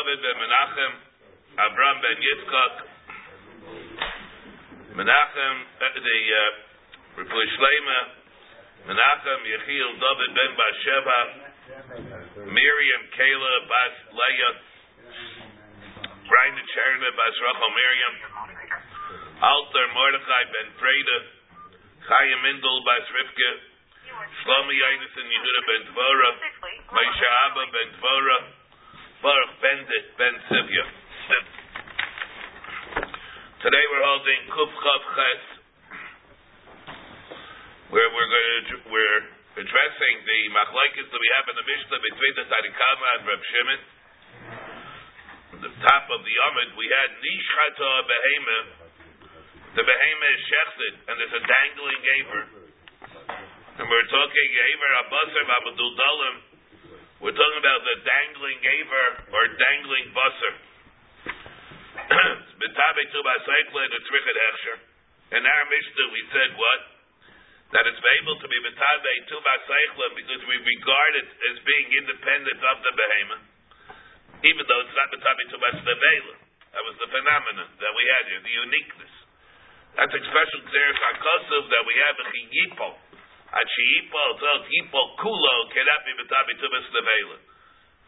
David ben Menachem, Avram ben Yitzchak, Menachem, the uh, Shlema, Menachem Yechiel David ben Basheva, Miriam Kayla bas Leah, Reina Cherna bas Rachel Miriam, Alter Mordechai ben Freda, Chaya Mindel bas Rivka, Shlomi Yonason Yehuda ben Dvorah, Moshe Abba ben Dvorah, Baruch Bendit ben Sivya. Today we're holding Kuf Chav Ches, where we're going to we're addressing the machlekes that we have in the Mishnah between the Tarikama and Reb Shimon. At the top of the Amid, we had Nishchata Behema. The Behema is shechted, and there's a dangling aver. And we're talking aver v'abadul dalim. We're talking about the dangling aver or dangling hechsher. In our Mishnah, we said what? That it's able to be tu b'aseikle because we regard it as being independent of the behemoth, even though it's not tu b'asnevela. That was the phenomenon that we had here, the uniqueness. That's a special xeris hakosov that we have in Chiyipo.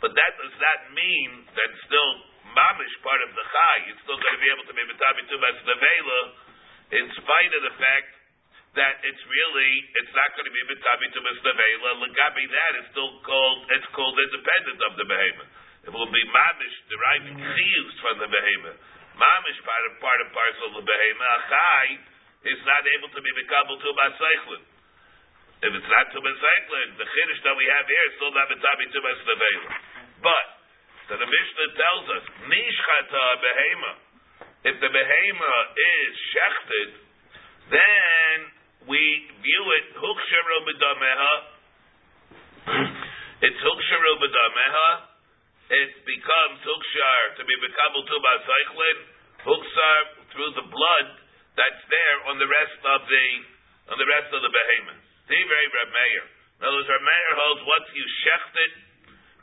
But that does not mean that still mamish part of the chai. It's still going to be able to be b'tabi tumas nevela, in spite of the fact that it's really it's not going to be b'tabi tumas nevela. Legabi that is still called it's called independent of the behemoth. It will be mamish deriving chiyus from the behemoth. Mamish part of part of parcel of the behemoth. A chai is not able to be bekabel tumas seichlin. If it's not tumas seichlin, the chiddush that we have here is still not b'tabi tumas nevela. But so the Mishnah tells us, Nishchata behema. If the behema is shechted, then we view it huksharu b'dameha. It's huksharu b'dameha. It becomes hukshar to be bekabel tu b'aseichlin. Huksar through the blood that's there on the rest of the on the rest of the behema. Divrei Reb Meir. In other words, Reb Meir holds once you shecht it,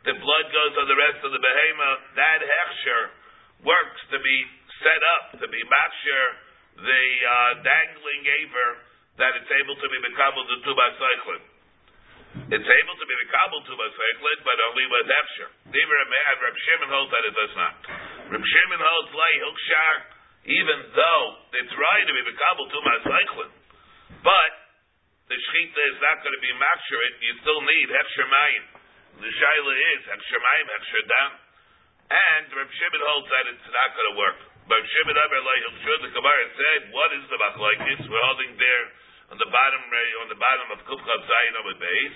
the blood goes on the rest of the behemoth, that hechsher works to be set up, to be mafsher, the uh, dangling aver, that it's able to be mekabel to tuba cyclin. It's able to be mekabel tuba cyclin, but only with hechsher. Neither Reb Shimon holds that it does not. Reb Shimon holds lay hukshar, even though it's right to be mekabel tuba cyclin, but the shechita is not going to be mafsher it, you still need hechsher mayim. The shaila is Hechsher Mayim, Hechsher Dam, and Reb Shimon holds that it's not going to work. But Shimon Amar Leihil the Gemara said, what is the machlekes? We're holding there on the bottom on the bottom of Kufchav Zayin Amud Beis.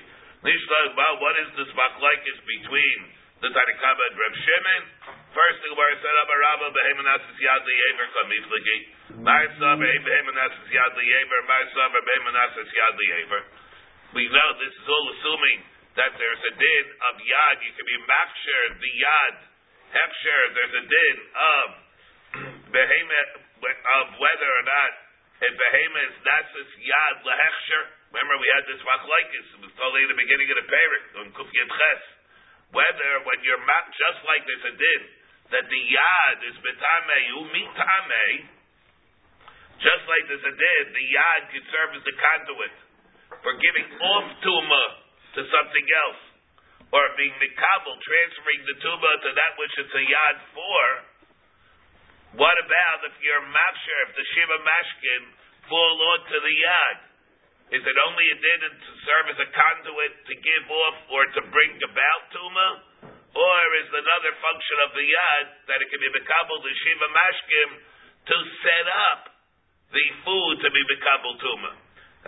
Nishla what is this machlekes between the Reb Shimon? First, said, Amar Rabba Yad Liyever Behemanasis Yad Liyever. Behemanasis Yad Liyever. We know this is all assuming that there's a din of yad, you can be mafsher the yad. Hefsher, there's a din of of whether or not a behemoth is nasis yad lehechsher. Remember, we had this machlaikis, it was told in the beginning of the parak, on Kuf Ches. Whether, when you're map, just like there's a din, that the yad is betame, umitame, just like there's a the yad could serve as the conduit for giving off tumah to something else, or being mikabel, transferring the tuba to that which it's a yad for. What about if you're if the shiva mashkin fall onto the yad? Is it only a din to serve as a conduit to give off or to bring about tuma? Or is it another function of the yad that it can be mikabel the shiva mashkim to set up the food to be mikabel tuma?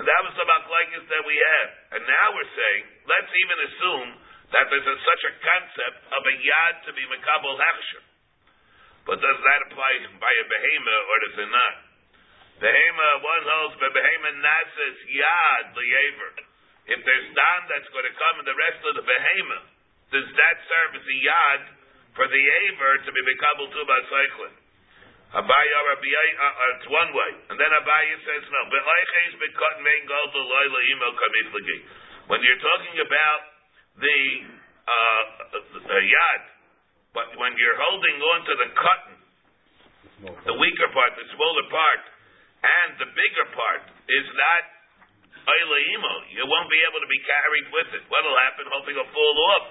And that was the machlekes that we had. And now we're saying, let's even assume that there's a, such a concept of a yad to be makabel hechsher. But does that apply by a behema or does it not? Behema, one holds, behema nasis yad liyever. If there's dan that's going to come in the rest of the behema, does that serve as a yad for the aver to be makabel to by cycling? Abaya uh, it's one way, and then Abaya says no. When you're talking about the uh, uh, yad But when you're holding on to the cotton, the weaker part, the smaller part, and the bigger part is not Oilaimo. You won't be able to be carried with it. What'll happen? Hopefully it'll fall off.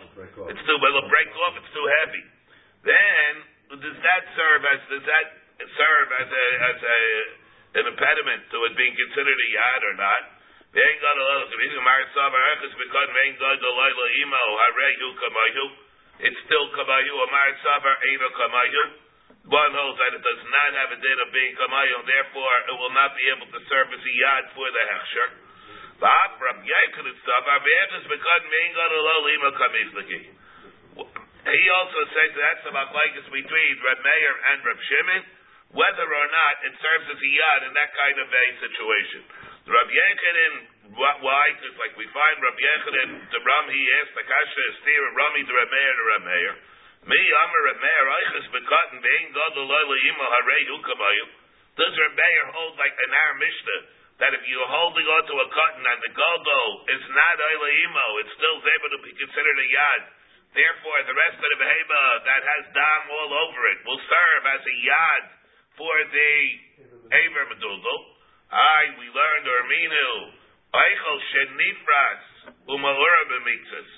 It's too, it'll break off. It's too heavy. Then does that serve as does that serve as a as a an impediment to it being considered a yad or not? They ain't got a lot of reason. because ain't got the laila imo harehu kamayu. It's still kamayu. Amar savar ain't kamayu. One holds that it does not have a date of being kamayu, and therefore it will not be able to serve as a yad for the hechsher. He also says that's the machlekes between Reb Meir and Reb Shimon, whether or not it serves as a yad in that kind of a situation. Rab Yechanan, why? Because like we find Rab Yechanan, the Ram he asked the Kasha Estir, Rami the Reb Meir the Reb Meir. Me Amar Meir, Eichus Bekotten, Vein God the Loila Yima Harei Hukamayu. Does Reb Meir hold like an Ar Mishnah? That if you're holding onto a cotton and the goldo is not Oila Imo, it's still able to be considered a yad. Therefore, the rest of the behema that has dam all over it will serve as a yad for the Aver Meduldo. I, we learned Orminu, Eichel Shenifras, Umaura Bemitzas.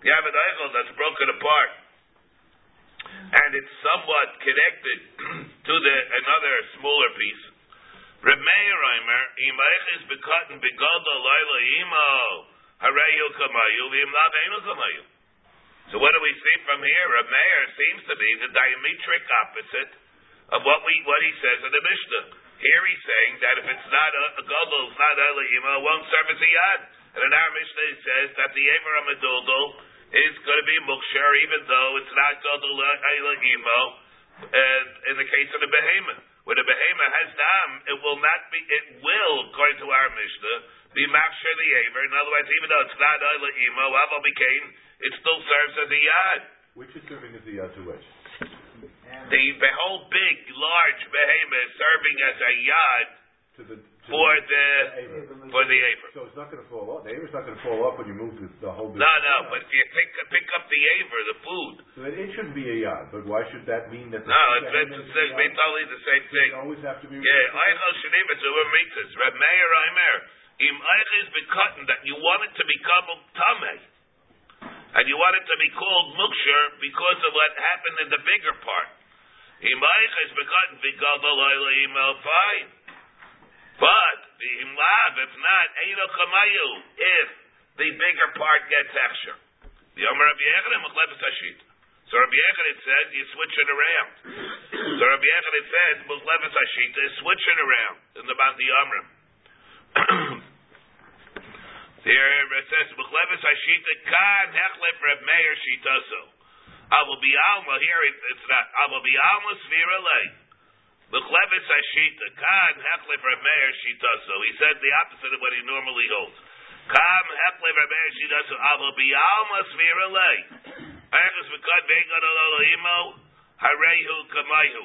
You have an Eichel that's broken apart. And it's somewhat connected to the another smaller piece. Imo, Kamayu, Kamayu. So what do we see from here? Reb Meir seems to be the diametric opposite of what we what he says in the Mishnah. Here he's saying that if it's not a, a it's not a elayima, it won't serve as a yad. And in our Mishnah it says that the emer amaduldo is going to be mukshar, even though it's not gadol elayima. Uh, in the case of the behemoth, where the behemoth has dam, it will not be. It will, according to our Mishnah, be machshar the aver. In other words, even though it's not elayima, aval became, it still serves as a yad. Which is serving as a yad to which? the, the whole big, large behemoth serving as a yad to the, to for the, the the for the aver. So it's not going to fall off. The aver's not going to fall off when you move the, the whole. No, no, but if you pick pick up the aver, the food. So it, it shouldn't be a yad, but why should that mean that? The no, it's, it's, it's, it's totally the same thing. It always have to be. Yeah, Eichel Sheniva to Mitzvahs. Reb Meir Aimer. Im Eichel is begotten that you want it to become tameh. And you want it to be called muksher because of what happened in the bigger part. Imaich is begotten email fine. But the imlav, if not, kamayu, if the bigger part gets extra. The Omer Rabbi Yechanan Mechlefes Hashit. So Rabbi Yechanan says you switch it around. So Rabbi Yechanan says Mechlefes Hashit is switch it around in the Banti Amrim. There it says Mechlefes Hashit kan hechlef Reb Meir shitaso. I will be alma here. It's not. I will be alma svira lay. The chlevis hashita kan hechlef remeir shita. So he said the opposite of what he normally holds. Kam hechlef remeir shita. So I will be alma svira lay. Ergus v'kad ve'gad imo harehu kamayhu.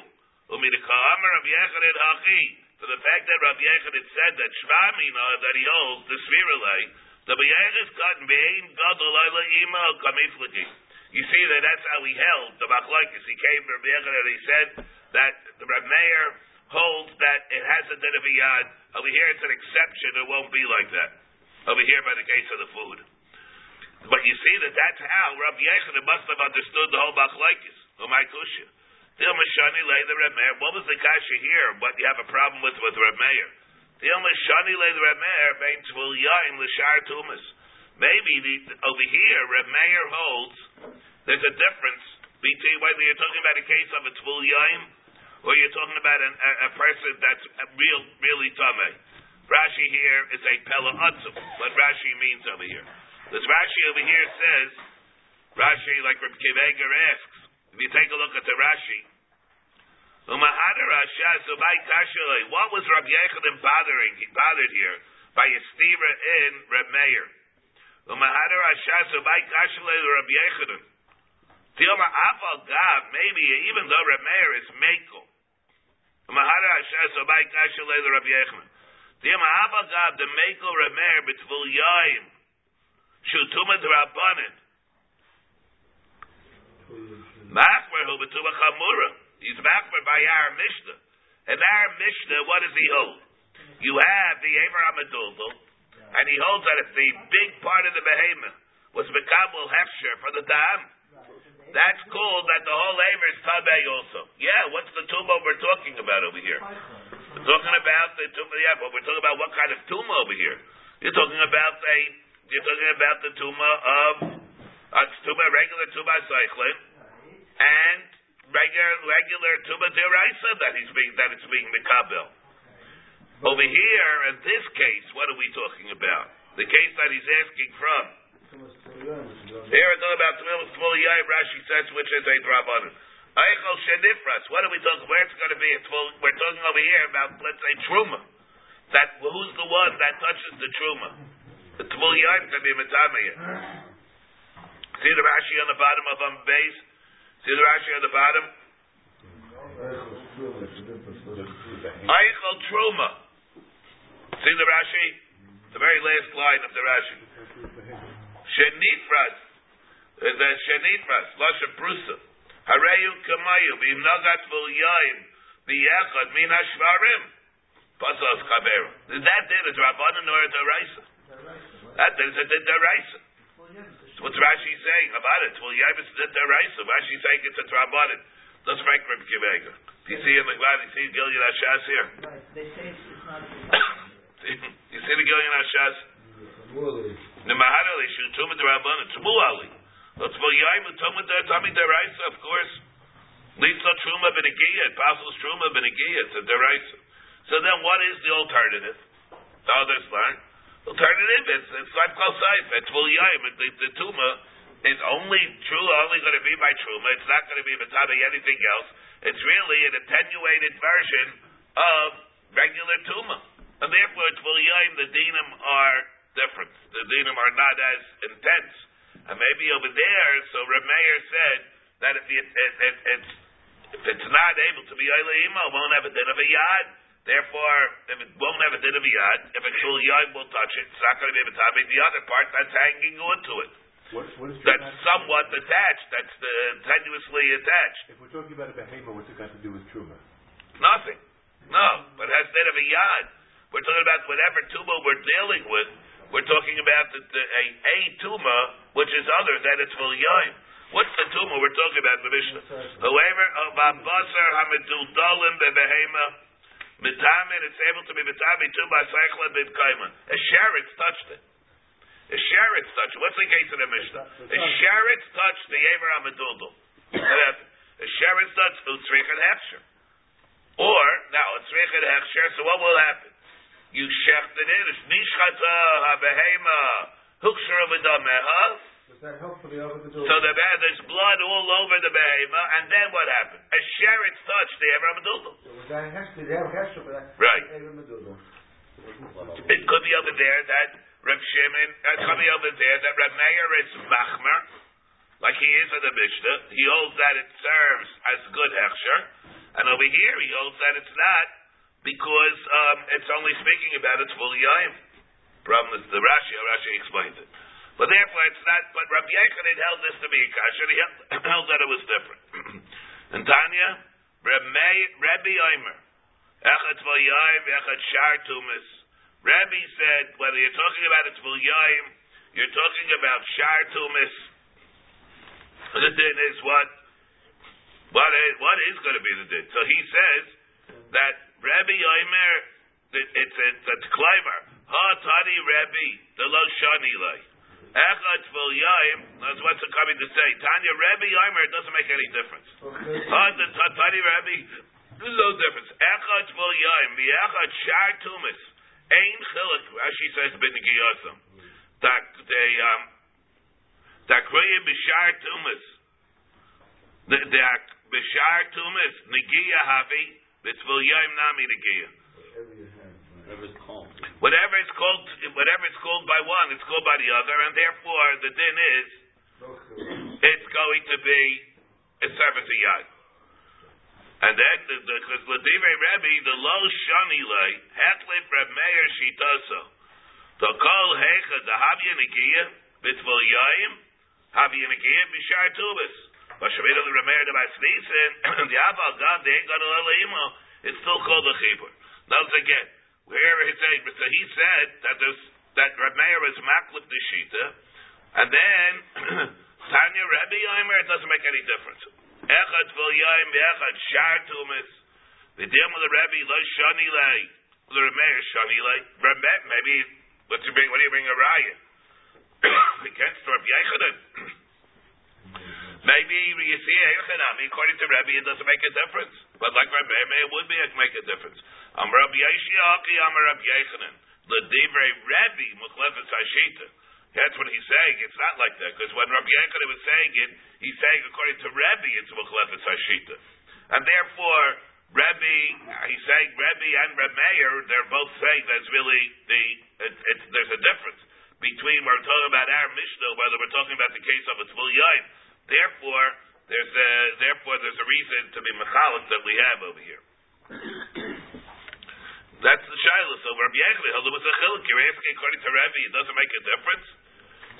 Umi the ka'amar of Yecharid hachi. To the fact that Rabbi Yecharid said that Shvamina uh, that he holds the svira lay. The B'yechis kat ve'in gadol imo kamifliki. You see that that's how he held the machlokes. He came to Rabbi and he said that the Reb Meir holds that it has a din of yad. Over here it's an exception. It won't be like that. Over here by the case of the food. But you see that that's how Rabbi Yechanan must have understood the whole machlokes. Umay kusha. Dil Mashani lay the umm Reb Meir. What was the kasha here? What you have a problem with with Reb Meir? Dil Mashani lay the umm Reb Meir. Bein tvul yaim l'shar tumas. Maybe the, over here, Reb Meir holds there's a difference between whether you're talking about a case of a tvul yaim or you're talking about an, a, a, person that's real, really tame. Rashi here is a pella atzum. What Rashi means over here. This Rashi over here says, Rashi, like Reb Akiva Eiger asks, if you take a look at the Rashi, what was Rabbi Yechanan bothering, he bothered here by a stira in Reb Meir? Maybe even though Reb Meir is Mekel. Mahara Asher Sobai Kasha Leila Rabbi Yechanan. Diyama Abba Gav the Mekel Reb Meir B'Tvul Yaim Shutuma Drabanan. Machmer hu betuba chamura. He's machmer by our Mishnah. And our Mishnah, what does he hold? You have the Aver Amadulbul, and he holds that if the big part of the behemoth was Mekabel Hefsher for the Dam, that's called that the whole Aver is Tabei also. Yeah, what's the tumah we're talking about over here? We're talking about the tumah, yeah, but we're talking about what kind of tumah over here? You're talking about a, you're talking about the tumah of, uh, tumah, regular tumah cycling, and regular, regular tumah deraisa that he's being, that it's being Mekabel. Over here, in this case, what are we talking about? The case that he's asking from. Here we're talking about Tvil Yaim, Rashi says, which is a Drabanan. Eichel Shenifras, what are we talking, where it's going to be? We're talking over here about, let's say, Truma. That, who's the one that touches the Truma? The Tvil Yaim can be Metamiyah. See the Rashi on the bottom of um base? See the Rashi on the bottom? Eichel Truma. See the Rashi? The very last line of the Rashi. Shenifras. The Shenifras. Lasha Brusa. Hareyu Kamayu. Bim Nagat Vul Yaim. Biyechad Min Hashvarim. Pasos Kaberu. Is that there? Is Rabbanan or the Raisa? That is a Deraisa. What's Rashi saying about it? Well, Yaim is the Deraisa. Rashi saying it's a Rabbanan. Let's make Reb Akiva Eiger. Do you see in the Glad? You see Gilyon Hashas here? Right, they say it's not. you see the Gilyon Hashas? The Maharali Shutuma the Rabbanan. Tmuali. Let's go Yaim and Tumah the Tami Deraisa, of course. Lisa Truma Benegia, Apostles Truma Benegia, it's a Deraisa. So then what is the alternative? The others learn. Alternative is it's like Kosai, it's Vul Yaim, the, the Tuma is only true, only going to be by Truma. It's not going to be Matabi anything else. It's really an attenuated version of regular Tuma. And therefore, Yaim, the Dinam are different. The Dinam are not as intense. And maybe over there, so Reb Meir said that if, it, it, it, it's, if it's not able to be Eile Ima, it won't have a din of a Yad. Therefore, if it won't have a din of a Yad, if it's Vul Yaim, will touch it. It's not going to be able to Matabi. The other part that's hanging onto it. What, what is That's somewhat attached. That's uh, tenuously attached. If we're talking about a behavior, what's it got to do with Truma? Nothing. No, but it has net of a yad. We're talking about whatever tumor we're dealing with. We're talking about the, the, a, a tuma which is other than its full. What's the tumor we're talking about in the Mishnah? Whoever uh, of abasar hamidul dalim bebehema mitamin, it's able to be mitami tuma cycla bibkaima. A sheretz touched it. A sheretz touched it. What's the case in the Mishnah? A sheretz touched the aver hamidul. A sheretz touched utzrich and hefsher. Or, now, it's Richard Hechsher, so what will happen? You shechted it, it's Nishchata HaBehema, Hukshara V'dameha, Does that help for the other so the, there's blood all over the Behema, and then what happened? A sheretz touched the Abraham Adulto. So was has to, they have has to, but. Right. It could be over there that Reb Shimon, uh, it could be over there that Reb Meir is Machmer, like he is in the Mishnah. He holds that it serves as good Hechsher, and over here he holds that it's not, because um, it's only speaking about its full Yaim. Problem is the Rashi, Rashi explains it. But therefore it's not, but Rabbi Yechanan held this to be a kasher, he held, held that it was different. and Tanya, Rabbi Omer, Echad Tvul Yaim, Echad Shar Tumis. Rabbi said, whether you're talking about its Tvul Yaim, you're talking about Shar Tumis, the din is what? What is, what is going to be the din? So he says that Rabbi Omer, that it's a, it's a climber. Ha tani Rabbi, the lo shani lay. Echad Tvul Yaim, that's what's it coming to say. Tanya Rabbi Omer, it doesn't make any difference. Ha tani Rabbi, there's no difference. Echad Tvul Yaim, the Echad Shar Tumis. Ein Chilik, Rashi says, bin Giyosam. That they, um, that Kriyim Bishar Tumis. The, the Bishar Tumis, Negiya Havi, Bitzvul Yaim Nami Negiya. Every hand. Whatever it's called, whatever it's called by one, it's called by the other, and therefore the din is it's going to be a service of yad. And then, because the, Ladive Rebbe, the low shani lay, hetlif Reb Meir shitaso, the kol hecha, the havya negiya, bitzvol yaim, havya negiya, bishar tubis. Vashavida the Rameir the Masnisin, the Aval God, they ain't got a it's still called a Chibur. Now again, where he said, he said that that Rameir is Maklif the Shita, and then Tanya Rebbe Yomer, it doesn't make any difference. Echad Vil Echad the with the Lo Shani Lei, the Rameir Shani Lei, maybe, what's you bring, what do you bring a riot? Against Rabbi Yechanan. Maybe you see Yechanan, according to Rabbi, it doesn't make a difference. But like Rabbi Meir, it would be, it make a difference. I'm Rabbi Yeshiaki, I'm Rabbi Yechanan. The Divrei Rabbi, Mukhlefet Hashita. That's what he's saying. It's not like that. Because when Rabbi Yechanan was saying it, he's saying according to Rabbi, it's Mukhlefet Hashita. And therefore, Rebbe, he's saying Rebbe and Reb Meir, they're both saying that's really the, it, it's, there's a difference between we're talking about our Mishnah, whether we're talking about the case of a Tzvul. Therefore, there's a, therefore there's a reason to be Mechalik that we have over here. That's the Shiloh. So Rabbi Yechli, although it's a chilik, you're asking according to Rebbe, it doesn't make a difference.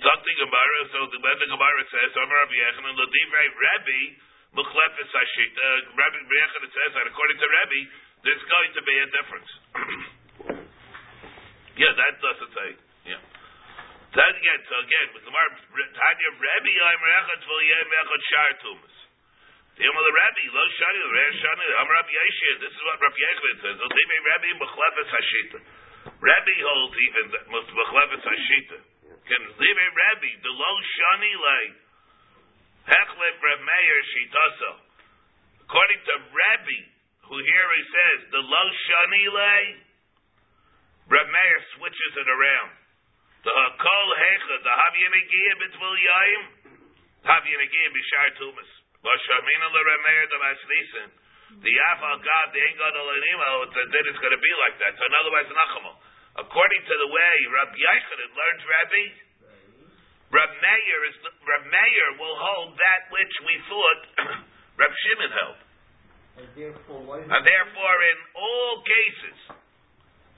Something Gemara, so the, when the Gemara says, Rabbi Yechli, Ladivrei Rebbe, Mukhlefes Hashita, uh, Rabbi Yechli says that according to Rabbi, there's going to be a difference. yeah, that doesn't say. That again, so again, with Gemara, Tanya Rebbe, I'm Rechat V'yem Echad Shar Tumas. The Yom of the Rabbi, Lo Shani, the Rei Shani, I'm Rabbi Yeshia. This is what Rabbi Yechli says. The Lime Rabbi Mukhlefes Hashita. Rabbi holds even Mukhlefes Hashita. Can Lime Rabbi, the Lo Shani Lei. Hechlef Reb Meir Shitasa. According to Rabbi, who here he says, the Lo Shani Lei, Reb Meir switches it around. The Hakol Hecha, the Havyanagiyah B'Tvul Yaim, Havyanagiyah B'Shar Tumas. Vashamina L'Remeir the Masnisin. The Afal God, the Ain't God Olanimo, then it's going to be like that. So in other words, Nachamo. According to the way Rabbi Yechon learned Rabbi, Rab Meir, is, Rab Meir will hold that which we thought Rab Shimon held. And therefore, And therefore, in all cases,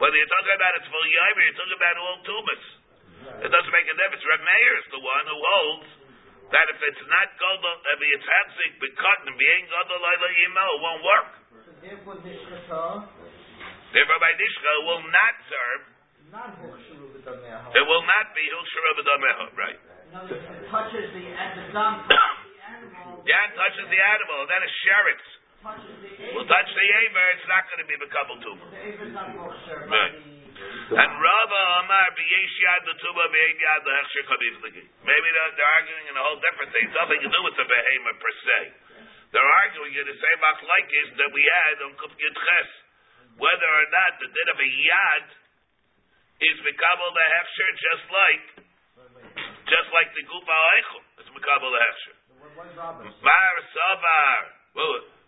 whether you're talking about it's or you're talking about all Tumas, it doesn't make a difference. Reb Meir is the one who holds that if it's not Godel, I mean, it's Hapsik, Bekot, and being Laila Yimel, it won't work. Therefore, by Nishka, it will not serve, not Hoksharu B'Dameha. it will not be Hilshara B'Dameha, right? In other words, it touches the, the animal. Yeah, touches the animal, then it's Sheretz. Touches the Will touch the Aver, it's not going to be. The aver's not Right. And Rava Amar b'yesh yad the tuba yad ligi. Maybe they're, arguing in a whole different thing. It's nothing to do with the behemoth per se. They're arguing in the same machlaikis that we had on Kuf Yud Ches, whether or not the din of a yad is mikabel the just like just like the gufa eichel is mikabel the Robin? Mar savar,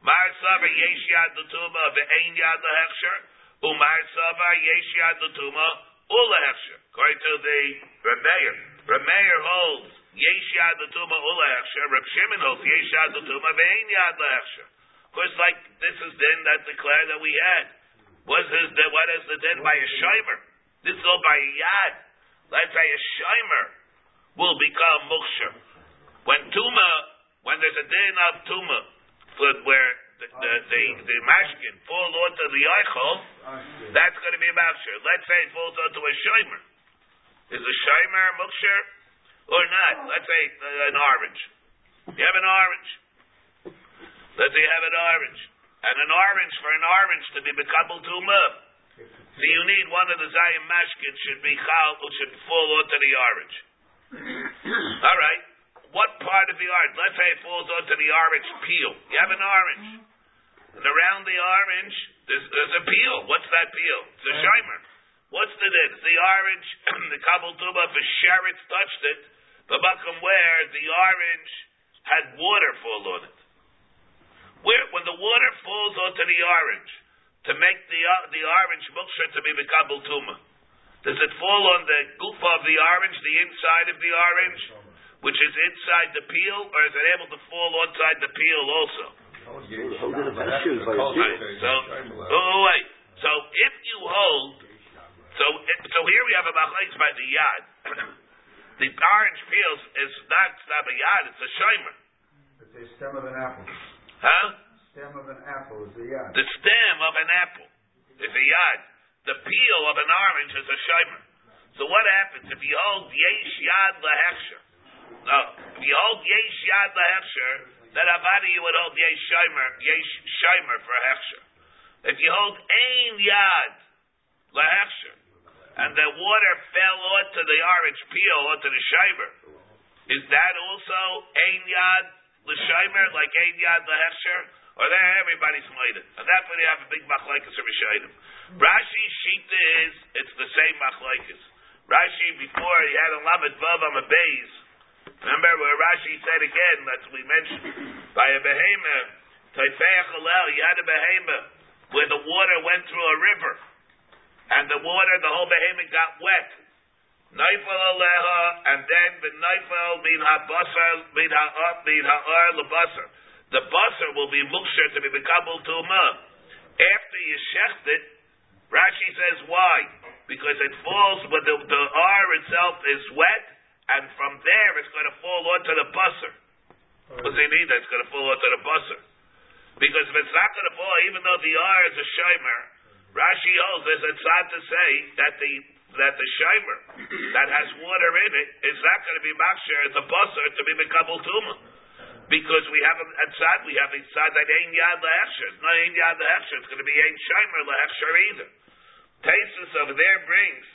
mar savar yesh yad the tuba v'ein yad the hechsher. Umar Savar Yesh Yad Latuma Ula Hefsher. According to the Remeir. Remeir holds Yesh Yad Latuma Ula Hefsher. Reb Shimon holds Yesh Yad Latuma Vein Yad Hefsher. Of course, like this is then that declare that we had. Was his what is the din by a shimer? This is all by a yad. Let's say a shimer will become muksher. When tuma, when there's a din of tuma, where the the the, the mashkin fall onto the eichel, that's going to be a mafsher. Let's say it falls onto a shimer. Is a shimer muksher or not? Let's say uh, an orange. You have an orange. Let's say you have an orange. And an orange, for an orange to be bekabel tuma, so you need one of the Zayim mashkin should be chal, should fall onto the orange. All right. What part of the orange? Let's say it falls onto the orange peel. You have an orange. And around the orange, there's, there's a peel. What's that peel? It's a shimer. What's the this? The orange, the kabul tuba, if a sheretz touched it, the buckham where the orange had water fall on it. Where, when the water falls onto the orange, to make the uh, the orange mukshar to be the kabul tuma, does it fall on the goofa of the orange, the inside of the orange, which is inside the peel, or is it able to fall inside the peel also? Right. So, oh, oh, wait. So if you hold, so eh, so here we have a machlekes by the yad. the orange peels is not it's not a yad; it's a shimer. It's the stem of an apple. Huh? Stem of an apple is a yad. The stem of an apple is a yad. The peel of an orange is a shimer. So what happens if you hold yesh yad lahechsher? No, if you hold yesh yad lahechsher, then avadi you would hold yesh shimer, yesh shimer for hechsher. If you hold ein yad lahechsher, and the water fell onto the orange peel, onto the shimer, is that also ein yad l'shimer, like ein yad lahechsher? Or there everybody's made And that's when you have a big machlaikas or Rishayim. Rashi Shita is, it's the same machlaikas. Rashi, before he had a lamed vav on a base, remember where Rashi said again, that we mentioned, by a behemoth, Taifeach Alel, you had a behemoth, where the water went through a river, and the water, the whole behemoth got wet. Naifel Aleha, and then the Naifel min ha-basar, min min ha-ar lebasar. The basar will be mukshar to be bekabel tuma. After you shecht it, Rashi says why? Because it falls when the, the R itself is wet, and from there it's going to fall onto the basar. What does he mean that it's going to fall onto the basar? Because if it's not going to fall, even though the R is a shimer, Rashi holds this, it's not to say that the that the shimer that has water in it is not going to be makshir as a basar to be mekabel tuma. Because we have a tzad, we have a tzad that ain't yad lehechsher. It's not ain't yad lehechsher. It's going to be ain't shimer lehechsher either. Taisus over there brings.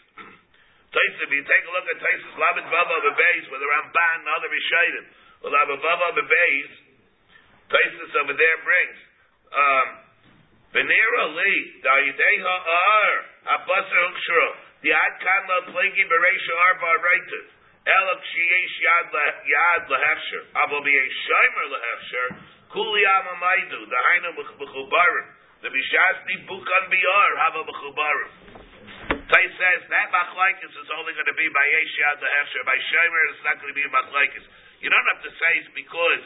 Taisus, if you take a look at Taisus, Lamed Vava Bebeis, with the Ramban and other Rishayim, with Lamed Vava Bebeis, Taisus over there brings. Um, Venera Li, Da'ideha Ar, Abasar Ukshro, the Ad Kanla Plagi Beresha Arba Reitiv, Elak Shiesh Yad Yad Lehefsher, Abo Be Shimer Lehefsher, Kuli Amamaidu, the Hainu B'chubarim, the Bishasni Bukan Biar, Hava B'chubarim. Tai says that machlaikis is only going to be by Yesh Yad Lehefsher, by Shimer it's not going to be machlaikis. You don't have to say it's because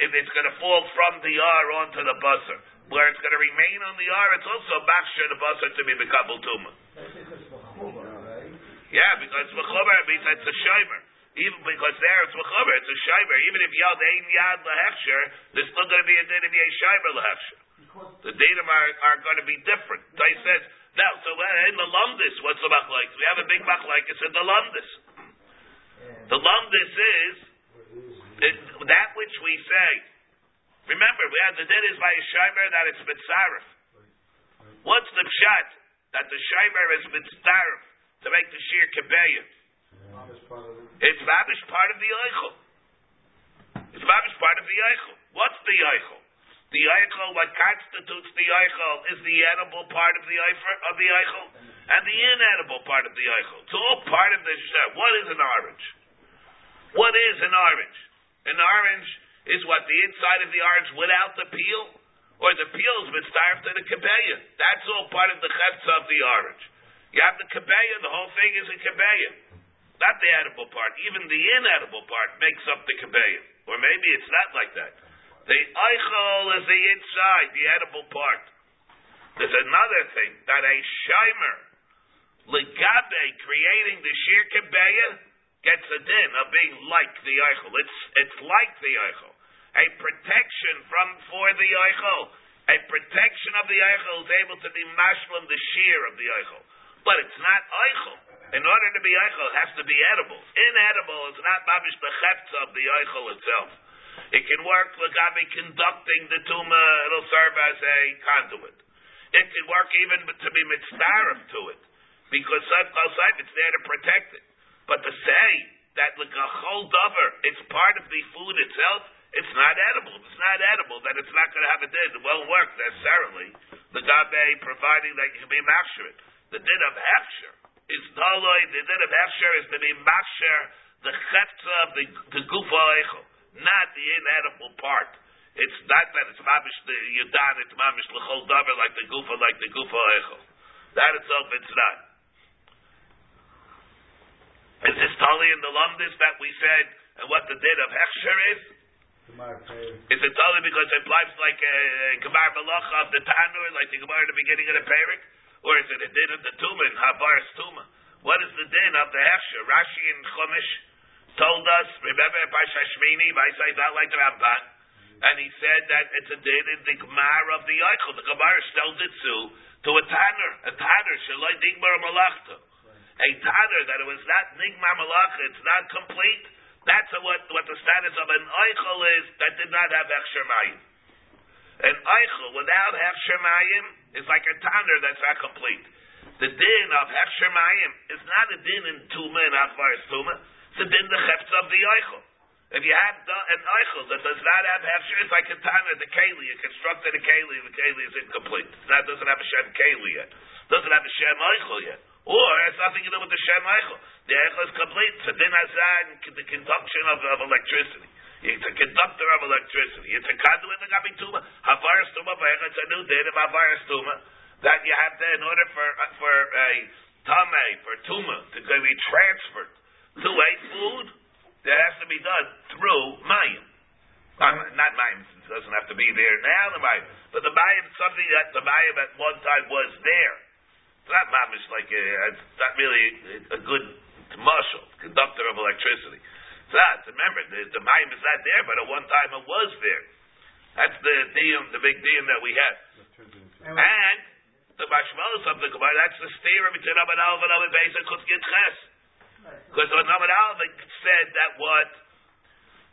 if it's going to fall from the R onto the buzzer. Where it's going to remain on the R, it's also baksher the buzzer to be bekabel tuma. Yeah, because mechuber means it's a shimer. Even because there it's mechuber, it's a shimer. Even if yad ein yad lehechsher, there's still going to be a din of yesh shimer lehechsher. The datum are, are going to be different. Tai says, now, so in the lumdis, what's the machlaikis? We have a big machlaikis in the lumdis. The lumdis is it, that which we say. Remember, we had the din is by a shimer that it's mitzaref. What's the pshat? That the shimer is mitzaref to make the sheer kebeya. It's mabish part of the eichel. It's mabish part of the eichel. What's the eichel? The eichel, what constitutes the eichel, is the edible part of the eichel, of the eichel, and the inedible part of the eichel. It's all part of the sheh. What is an orange? What is an orange? An orange is what the inside of the orange without the peel, or the peel is mitzaref to the kebeya. That's all part of the chetza of the orange. You have the kebeya, the whole thing is a kebeya. Not the edible part. Even the inedible part makes up the kebeya. Or maybe it's not like that. The eichel is the inside, the edible part. There's another thing, that a shimer, legabe, creating the sheer kebeya, gets a din of being like the eichel. It's, it's like the eichel. A protection from, for the eichel. A protection of the eichel is able to be mashlim the shear of the eichel. But it's not eichel. In order to be eichel, it has to be edible. Inedible is not babish the of the eichel itself. It can work legabe conducting the tuma. It'll serve as a conduit. It can work even to be mitzvah to it, because it's there to protect it. But to say that whole dover, it's part of the food itself, it's not edible. It's not edible, then it's not going to have a din. It won't work necessarily. The gabe providing that you can be mafsher it. The din of hefsher is taloi. The din of hefsher is to be mafsher the chetza of the, the gufa eichel, not the inedible part. It's not that it's mamish the yudan, it's mamish l'chol davar like the gufa, like the gufa eichel. That itself, it's not. Is this totally in the lumdis that we said, and what the din of hechsher is? Is it totally because it implies like uh, a gemar malacha of the tanur, like the gemar at the beginning of the parak, or is it a din of the tuma in habar's tuma? What is the din of the hechsher? Rashi and Chumash told us. Remember Parsha Shmini, I say not like the Ramban. and he said that it's a din in the Gemara of the Eichel. The Gemara stelled it to, to a Tanner. A Tanner, Shalai Digmar Malachta. A Tanner, that it was not Nigmar Malachta, it's not complete. That's what, what the status of an Eichel is that did not have Hechsher Mayim. An Eichel without Hechsher Mayim is like a Tanner that's not complete. The din of Hechsher Mayim is not a din in Tuma and Achvaris Tuma. It's a din the Chefts of the Eichel. If you have an eichel that does not have hefsher, it's like a tana, the keli. You constructed a keli, the keli is incomplete. That doesn't have a shem keli yet. Doesn't have a shem eichel yet. Or it has nothing to do with the shem eichel. The eichel is complete. It's a din hazan, the conduction of, of electricity. It's a conductor of electricity. It's a conduit of gabituma. Havaris tuma, it's a new din of havaris tuma that you have to, in order for for a tame, for tuma to be transferred to a food that has to be done through mayim. not mayim, it doesn't have to be there now, the mayim. But the mayim, is something that the mayim at one time was there. It's not mamish like a, it's not really a, good marshal, conductor of electricity. It's not. Remember, the, the mayim is not there, but at one time it was there. That's the diyum, the big diyum that we had. And the mashmalos of the Gemara, that's the steer between Abba and Alva and Abba Beis Ches. Because on Amid Aleph said that what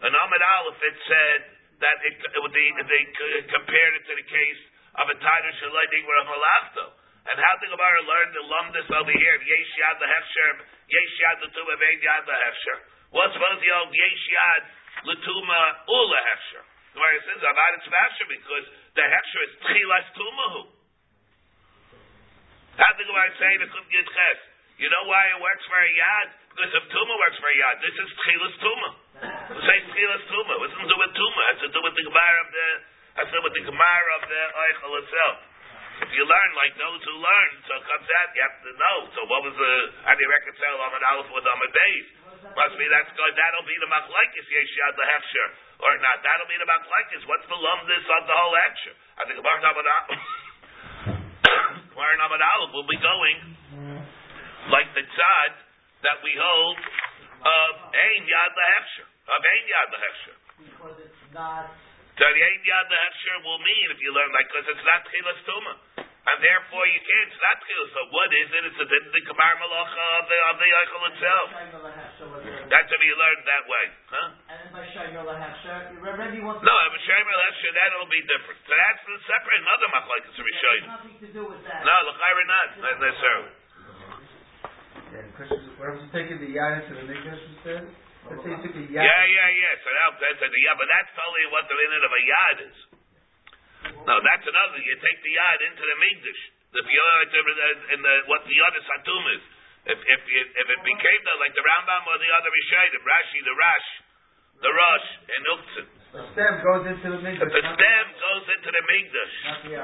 on Amid Aleph it said that it, it be, they compared it to the case of a Tainer Shalayding with a Malachto. And how the Gemara learned the lumdus over here Yesh Yad the Hefsher, Yesh Yad the Tuma, Vein Yad the Hefsher. What's supposed to be called Yesh Yad Latuma Ula Hefsher? The Gemara says about it's faster because the Hefsher is Tchilas Tumahu. How the Gemara say the Kum Ches? You know why it works for a yad? Because if tuma works for a yad, this is tchilas tuma. We say tchilas tuma. What's to do with tuma? It has to do with the gemara of the has to do with the gemara of the eichel itself. If you learn like those who learn, so it comes out, you have to know. So what was the how do you reconcile Amid Aleph with Amid Beis? Must be that's good. That'll be the machlekes yesh yad the hefsher or not. That'll be the machlekes. What's the lumdis of the whole hefsher? I think Gemara Amid Aleph. Gemara Amid Aleph will be going like the tzad that we hold of Ein Yad Lehefsher, of Ein Yad Lehefsher. Because it's not. So the Ein Yad Lehefsher will mean, if you learn like, because it's not Tchilas Tuma. And therefore you can't, it's not Tchilas. So what is it? It's a, the Kamar Malacha of the, of the Eichel itself. That's if you learn that way. Huh? And then by Shaymel Lahefsher, Rebbe wants No, if Shaymel Lahefsher, that'll be different. So that's the separate, another Machlaikas of There's nothing to do with that. No, L'chaira not, not necessarily. Yeah, what was taking the yad into the mikdash instead? Let's say you took a yad. Yeah, yeah, yeah. So now that's a, yeah, but that's totally what the minute of a yad is. No, that's another. You take the yad into the mikdash. The in the what the other satum is. If if if it became the, like the Rambam or the other Rishonim, Rashi, the Rash, the Rosh, and Uktzin. The stem goes into the mikdash. The stem goes into the mikdash, the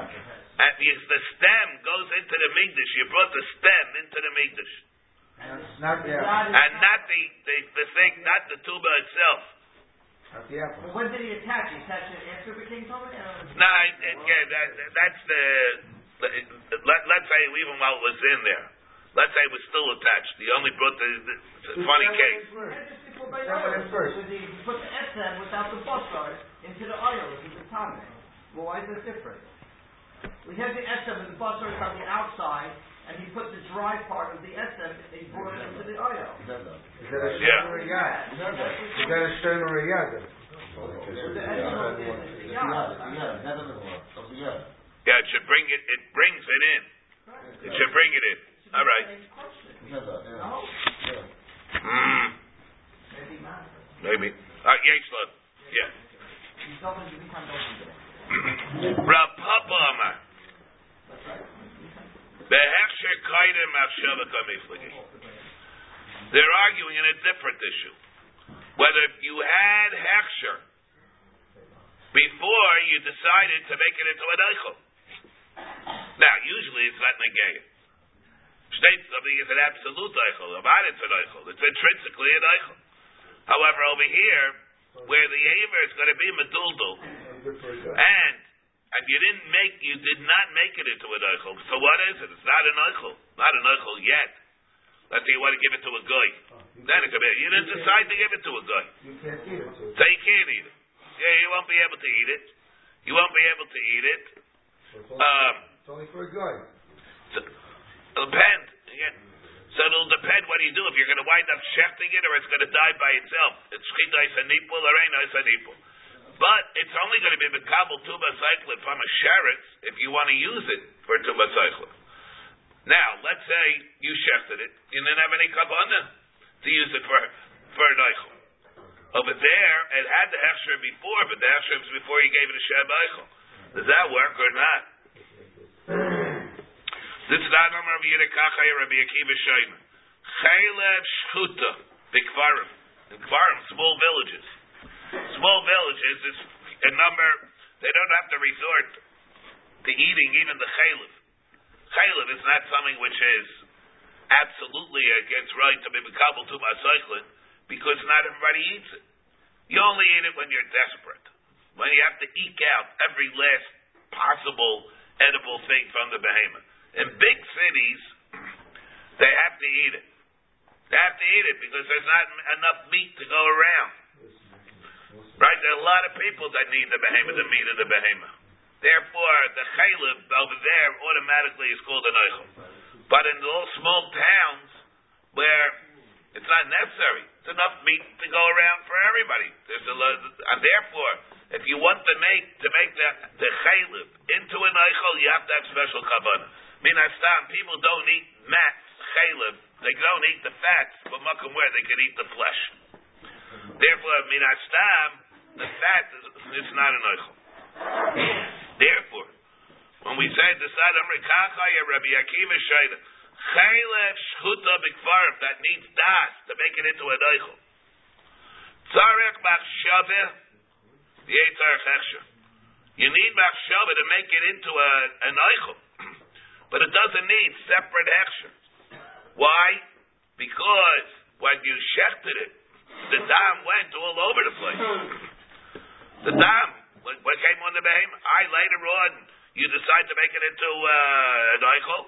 and if uh, the stem goes into the mikdash, you brought the stem into the mikdash, Not the and not the, the the thing, not the tuba itself. Not the apple. But when did he attach it? Attach it after it became Torah? No, it, it, yeah, that, that's the. Let, let's say even while it was in there, let's say it was still attached. He only brought the, the, the funny case. Someone first. He put the SM without the bustard into the oil, which the tame. Well, why is it different? We have the SM and the bustard on the outside, and he put the dry part of the SM and he brought it into the oil. Is that a Yeah. shem or a yad? Is that a shem or a yad? The SM is the yad. Yeah, it should bring it. It brings it in. It should bring it in. All right. Mm, Maybe not. maybe. Uh, Yesh Yeah. He's going to become Rav Papa Amar. They're arguing in a different issue. Whether you had hechsher before you decided to make it into an eichel. Now, usually it's not negated. State something is an absolute eichel. It's an eichel. It's intrinsically an eichel. However, over here, where the aver is going to be meduldul, and and you didn't make, you did not make it into an eichel. So what is it? It's not an eichel, not an eichel yet. Let's say you want to give it to a guy. Then it could be. You didn't decide to give it to a guy, You can't eat it. so you can't eat it. Yeah, you won't be able to eat it. You won't be able to eat it. It's, only, Um, it's only for a guy. so, it'll depend. So it'll depend what you do. If you're going to wind up shechting it or it's going to die by itself. It's chidai sanipul or ain't sanipul. But it's only going to be the mekabel tuba cyclin from a sheretz if you want to use it for tuba cyclin. Now, let's say you shechted it. You didn't have any kavanah to use it for for an eichel. Over there, it had the hechsher before, but the hechsher was before you gave it a sheb eichel. Does that work or not? This is not number of Yidikachai Rabbi Akiva Shaiman. Chaylev Shchuta, Bikvarim. In Kvarim, small villages. Small villages is a number, they don't have to resort to eating even the chaylev. Chaylev is not something which is absolutely against right to be Mikabel to Masaichlin because not everybody eats it. You only eat it when you're desperate. When you have to eke out every last possible edible thing from the behemoth. In big cities, they have to eat it. They have to eat it because there's not enough meat to go around. Right? There are a lot of people that need the behemoth, the meat of the behemoth. Therefore, the chaylev over there automatically is called an eichel. But in those small towns where it's not necessary, it's enough meat to go around for everybody. There's a lot, and therefore, if you want to make to make the the chaylev into an eichel, you have to have special kavanah. Min hastam, people don't eat mat chaylev; they don't eat the fats, but makom where they could eat the flesh. Therefore, min fat is it's not an eichel. Therefore, when we say the side Amri Kachaya Rabbi Akiva Shaita, Chaylev Shchuta Bikvarim, that needs das to make it into a eichel. Tzarech Machshaveh, the Eitzarech Hechsher. You need Machshaveh to make it into a, an eichel. But it doesn't need separate Hechsher. Why? Because when you shechted it, the dam went all over the place. The dam, what, what came on the behemoth? I later on, you decide to make it into uh, an eichel.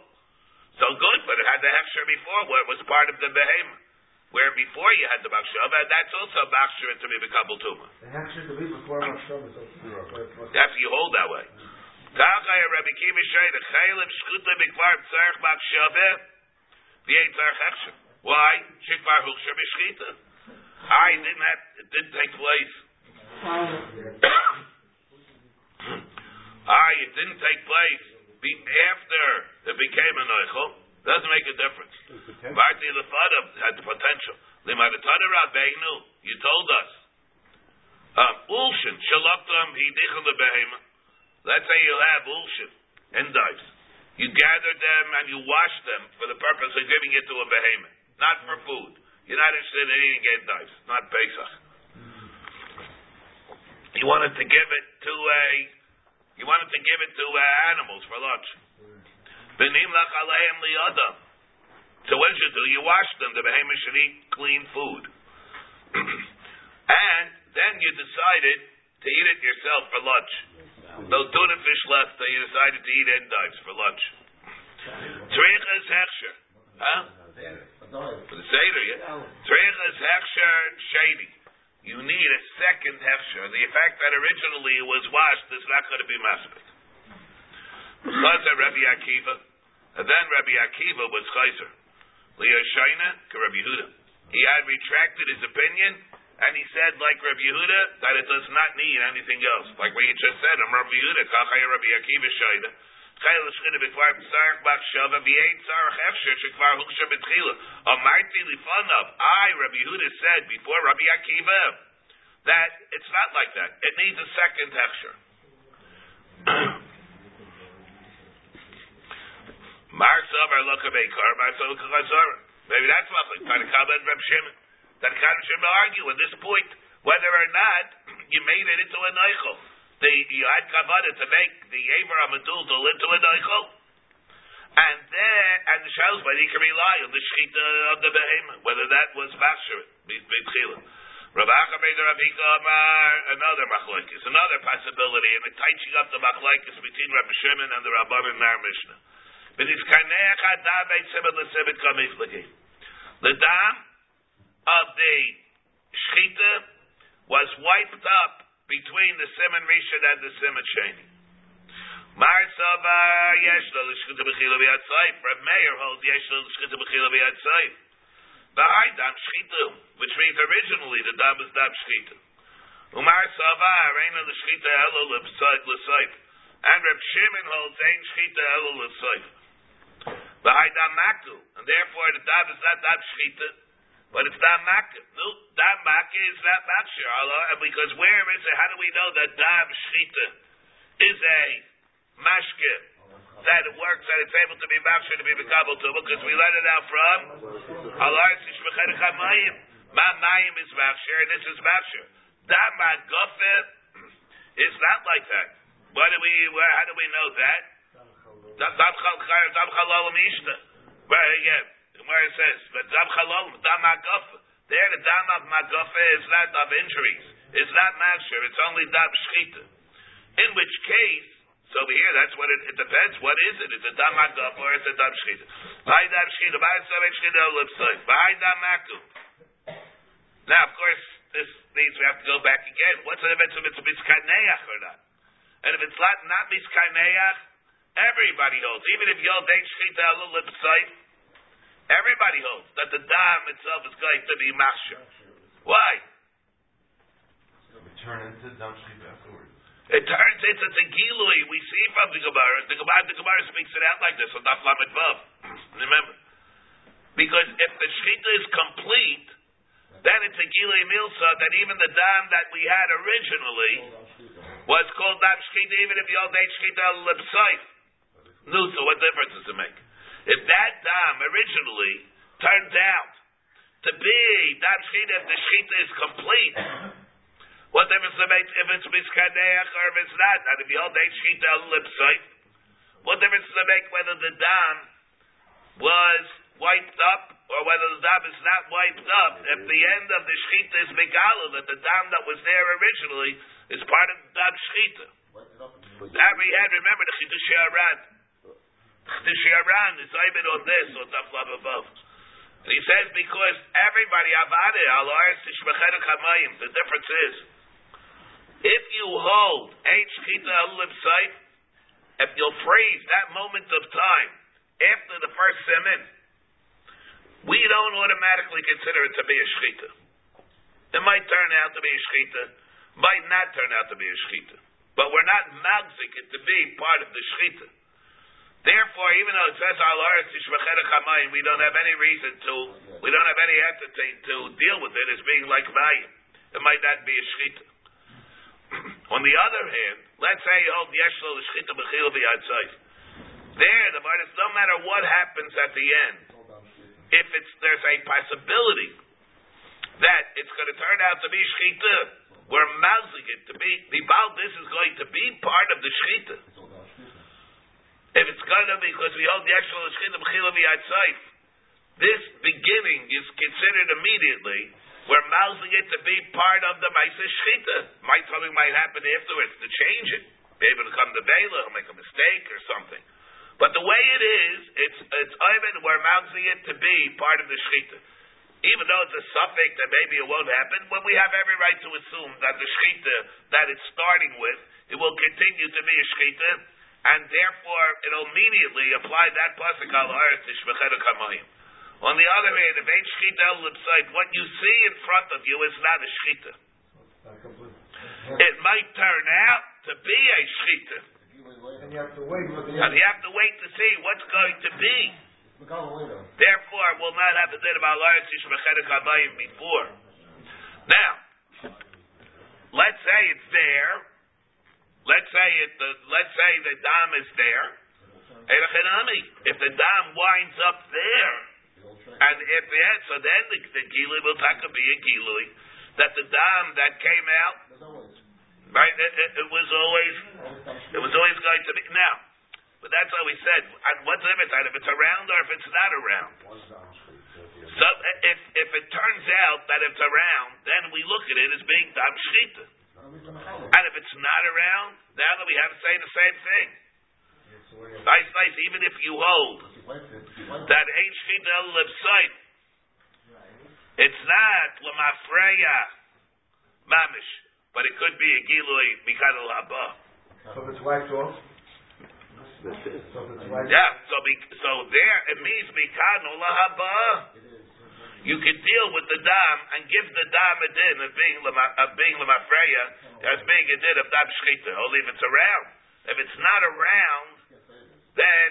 So good, but it had the hechsher before, where it was part of the behemoth. Where before you had the machshava, and that's also machshava to be tuma. The hechsher to be before Machshav is also. That's you hold that way. Tachaya Rabbi Kiva Shai, the chaylim shkuta bikvar tzarech machshava, the ain't tzarech hechsher. Why? Shikvar huksher b'shchita. I didn't have, it didn't take place. Ah, it didn't take place be- after it became an eichel. Doesn't make a difference. Marti Lefadav had the potential. Limadatana Rabbeinu, you told us. Uh, Ulshin, Shalaktam, Hidichel Behema. Let's say you have Ulshin, endives. You gather them and you wash them for the purpose of giving it to a behemoth, not for food. You're not interested in eating endives, not Pesach. You wanted to give it to a, you wanted to give it to uh, animals for lunch. Benim lach aleim liyadam. So what did you do? You wash them. The behemoth should eat clean food. and then you decided to eat it yourself for lunch. No tuna fish left, so you decided to eat endives for lunch. Tzrichas hechsher. Huh? For the Seder, yeah? Tzrichas hechsher shady. You need a second hechsher. The fact that originally it was washed is not going to be maspid. Chazer Rabbi Akiva. And then Rabbi Akiva was Chazer. Liyashayna to Rabbi Yehuda. He had retracted his opinion, and he said, like Rabbi Yehuda, that it does not need anything else. Like what you just said, I'm Rabbi Yehuda, Kachaya Rabbi Akiva Shayna. Lifanav. I, Rabbi Yehuda, said before Rabbi Akiva that it's not like that. It needs a second Hechsher. Mar Savar Loka Beikar, Mar Savar Chazar. Maybe that's what Tanakaba and Reb Shimon. Tanakaba and Shimon argue at this point whether or not you made it into a Neichel. The, you had Kavada to make the Aver Amadul into a Neichel. And there, and the Shalos, but he can rely on the Shechita of the Behemoth, whether that was B'Tchila. Rav Achamed Rav Hika Amar, another machlokes, another possibility, and the teaching up the machlokes between Rabbi Shimon and the Rabban and Mar Mishnah. But it's kaneach adam beitzibet lesibet kamiflagi. The dam of the shchita was wiped up between the Simon Rishon and the Simon Sheni. Mar Savar Yesh Lo L'Shchita B'chila B'Yad Saif. Reb Meir holds Yesh Lo L'Shchita B'chila B'Yad Saif. B'hai Dam Shchita, which means originally the Dam is Dam Shchita. Umar Savar Ein Lo L'Shchita Elo L'Saif. And Reb Shimon holds Ein Shchita Elo L'Saif. B'hai Dam Maku, and therefore the Dam is not Dam Shchita, but it's Dam Maku. No, Dam Maku is not Makshir, Allah, And because where is it? How do we know that Dam Shchita is a mashke that it works, that it's able to be mashke to be mekabel to, because we let it out from Allah Shishmechet Chamayim. Ma Mayim is mashke, and this is mashke. Dam Magofe is not like that. What do we? How do we know that? Dam Dam It says, but Dam Chalalim, Dam Magofe. There, the Dam of Magofe is not of injuries. It's not mashke. It's only Dam Shchita. In which case, so over here, that's what it, it depends. What is it? Is it dam magaf or is it dam shchita? By dam shchita, by seven shchita by dam maku. Now, of course, this means we have to go back again. What's the difference if it's miskaneach or not? And if it's not not miskaneach, everybody holds. Even if yod ain't shchita lipside, everybody holds that the dam itself is going to be machshir. Why? Turn into afterwards. It turns into the gilui we see from the Gemara. The Gemara, the Gemara speaks it out like this on Daf Lamed Vav. Remember, because if the shechita is complete, then it's a gilui milsa that even the dam that we had originally was called dam shechita, even if the old day shechita libsaif. No, so what difference does it make? If that dam originally turned out to be dam shechita, if the shechita is complete. What difference does it make if it's miskaneach or if it's not? And if you hold eight shita lipsite, what difference does it make whether the dam was wiped up or whether the dam is not wiped up? If the end of the shita is megala, that the dam that was there originally is part of the dam shita. That we had, remember the chidush Chidush aran is even on this on Daf Lav above. And he says because everybody avade al aris tishmechet chamayim. The difference is. If you hold H Chita Lipsite, if you'll freeze that moment of time after the first semen, we don't automatically consider it to be a shchita. It might turn out to be a shchita, might not turn out to be a shchita. But we're not magzik it to be part of the shchita. Therefore, even though it says al we don't have any reason to, we don't have any entity to deal with it as being like mayim. It might not be a shchita. On the other hand, let's say you hold yeshlo the shchita b'chil v'yadzayv. There, the is no matter what happens at the end, if it's there's a possibility that it's going to turn out to be shchita, we're mousing it to be the this is going to be part of the shchita. If it's be because we hold the shchita b'chil v'yadzayv, this beginning is considered immediately we're mousing it to be part of the Maisa Shchita. Might something might happen afterwards to change it. Maybe to come to Bela or make a mistake or something. But the way it is, it's it's even we're mousing it to be part of the Shchita. Even though it's a suffix that maybe it won't happen, but we have every right to assume that the Shchita that it's starting with, it will continue to be a Shchita, and therefore it'll immediately apply that pasuk al to Shvechet Kamayim. On the other hand, if ain't shchita lipsite, what you see in front of you is not a shchita. It might turn out to be a shchita. And you have to wait And you have to wait to see what's going to be. Therefore, we'll not have the din of Kabayim before. Now, let's say it's there. Let's say it. The, let's say the dam is there. If the dam winds up there, and if yeah, so then the, the gilui will taka be a gilui that the dam that came out, right? It, it, it, was always, it was always going to be now. But that's what we said. And what's the difference? If it's around or if it's not around. So if if it turns out that it's around, then we look at it as being dam shchita. And if it's not around, now that we have to say the same thing. Nice, nice. Even if you hold that ain't shchita el site, it's not lamafreya mamish. but it could be a gilui mikadol haba. So it's wiped off? So if it's wiped Yeah, so be, so there it means mikadol haba. You can deal with the dam and give the dam a din of being lema, of being lemafreya as being a din of dam shchita. Only if it's around. If it's not around, then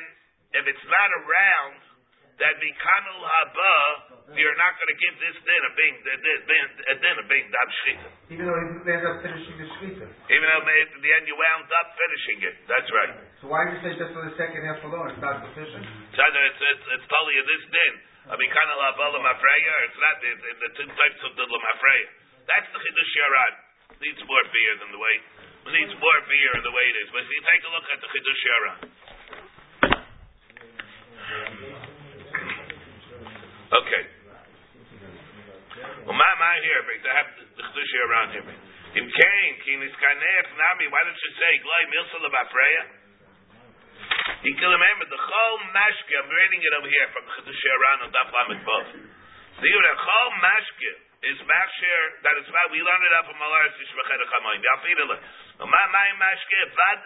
if it's not around, then mikanul haba, you're not going to give this din of being a din, of being dam shchita. Even though he ends up finishing the shkita. Even though at the end you wound up finishing it. That's right. So why did you say just for the second half alone? It's not sufficient. So it's, it's, it's totally this din. I mean, kind of la lamafreya. It's not the, the, the two types of the lamafreya. That's the chidush yaran. Needs more beer than the way. It needs more beer than the way it is. But if you take a look at the chidush yaran. Okay. Well, my my here, but to have the chidush yaran here. Im kain kinis kanef nami. Why don't you say glay milsa lamafreya? You can remember the Chol Mashke, I'm reading it over here from Chedush Aran on Daf Lamed Bov. The Chol Mashke is Mashir, that is why we learned it up from Malaris Yishmachet HaChamoyim. Yafidele. Ma Mayim Mashke, Vad,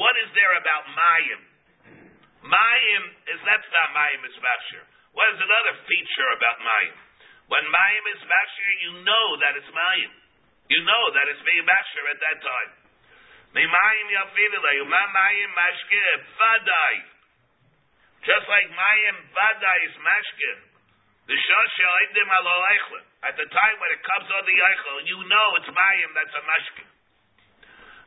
what is there about Mayim? Mayim is, that's not Mayim is Mashir. What is another feature about Mayim? When Mayim is Mashir, you know that it's Mayim. You know that it's being Mashir at that time. Mimayim yafidele, uma mayim mashke vadai. Just like mayim vadai is mashke. The shosh shalidim alo eichlin. At the time when it comes on the eichel, you know it's mayim that's a mashke.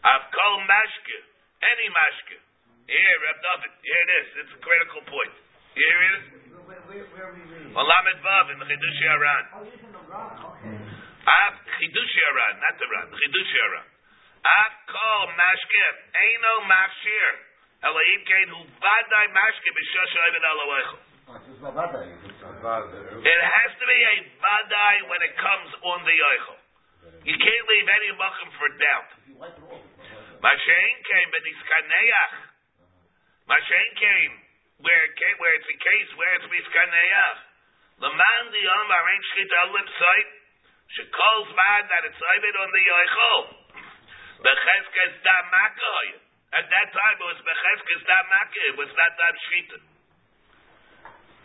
Av kol mashke, any mashke. Here, Reb David, here it is. It's a critical point. Hear it? Where, where, where are we reading? On Lamed Vav in the Chidush Yaran. Oh, you're from the Ran, okay. Av Chidush Yaran, not the Ran, Chidush Yaran. Av kol eino mashir. Elohim kein hu vadai mashke b'shosh oivet alo. It has to be a vadai when it comes on the eichel. You can't leave any makom for doubt. Mashen came b'niskaneach. Mashen came where it came, where it's a case where it's miskaneach. Leman di omar ein shchita lip site. Shekol zman that it's oivet on the eichel. Becheskes da makoy. At that time it was becheskes da makoy. It was not dam shchita.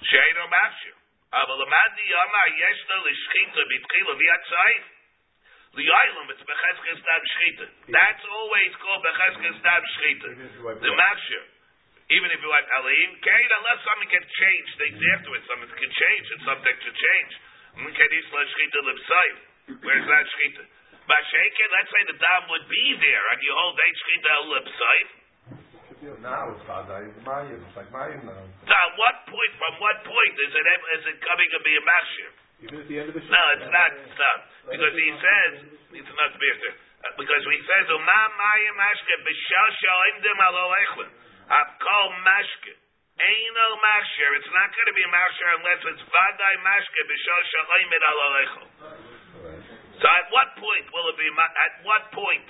Sheino mashir. אבל למד די יומא יש לו לשחיתה בתחילה ויצאי ליילום it's בחזקס דם שחיתה that's always called בחזקס דם שחיתה the mashir even if you want alim kain unless something can change things afterwards something can change it's subject to change can is la shchita libsai where's that shchita Bashake, let's say the dam would be there and you hold that shchita libsai Now it's Vadai, eh? it's Mayim. It's like Mayim now. what point from what point is it is it coming to be a mashir Even at the end of the No, it's not. It's not. Because he says, it's not beer. Uh, because he says, Uma mayim mashke b'shal shalimdim alo echlin. Kol mashke. Eino mashir. It's not going to be mashir unless it's vadai mashke b'shal shalimid alo echlin. So at what point will it be, at what point?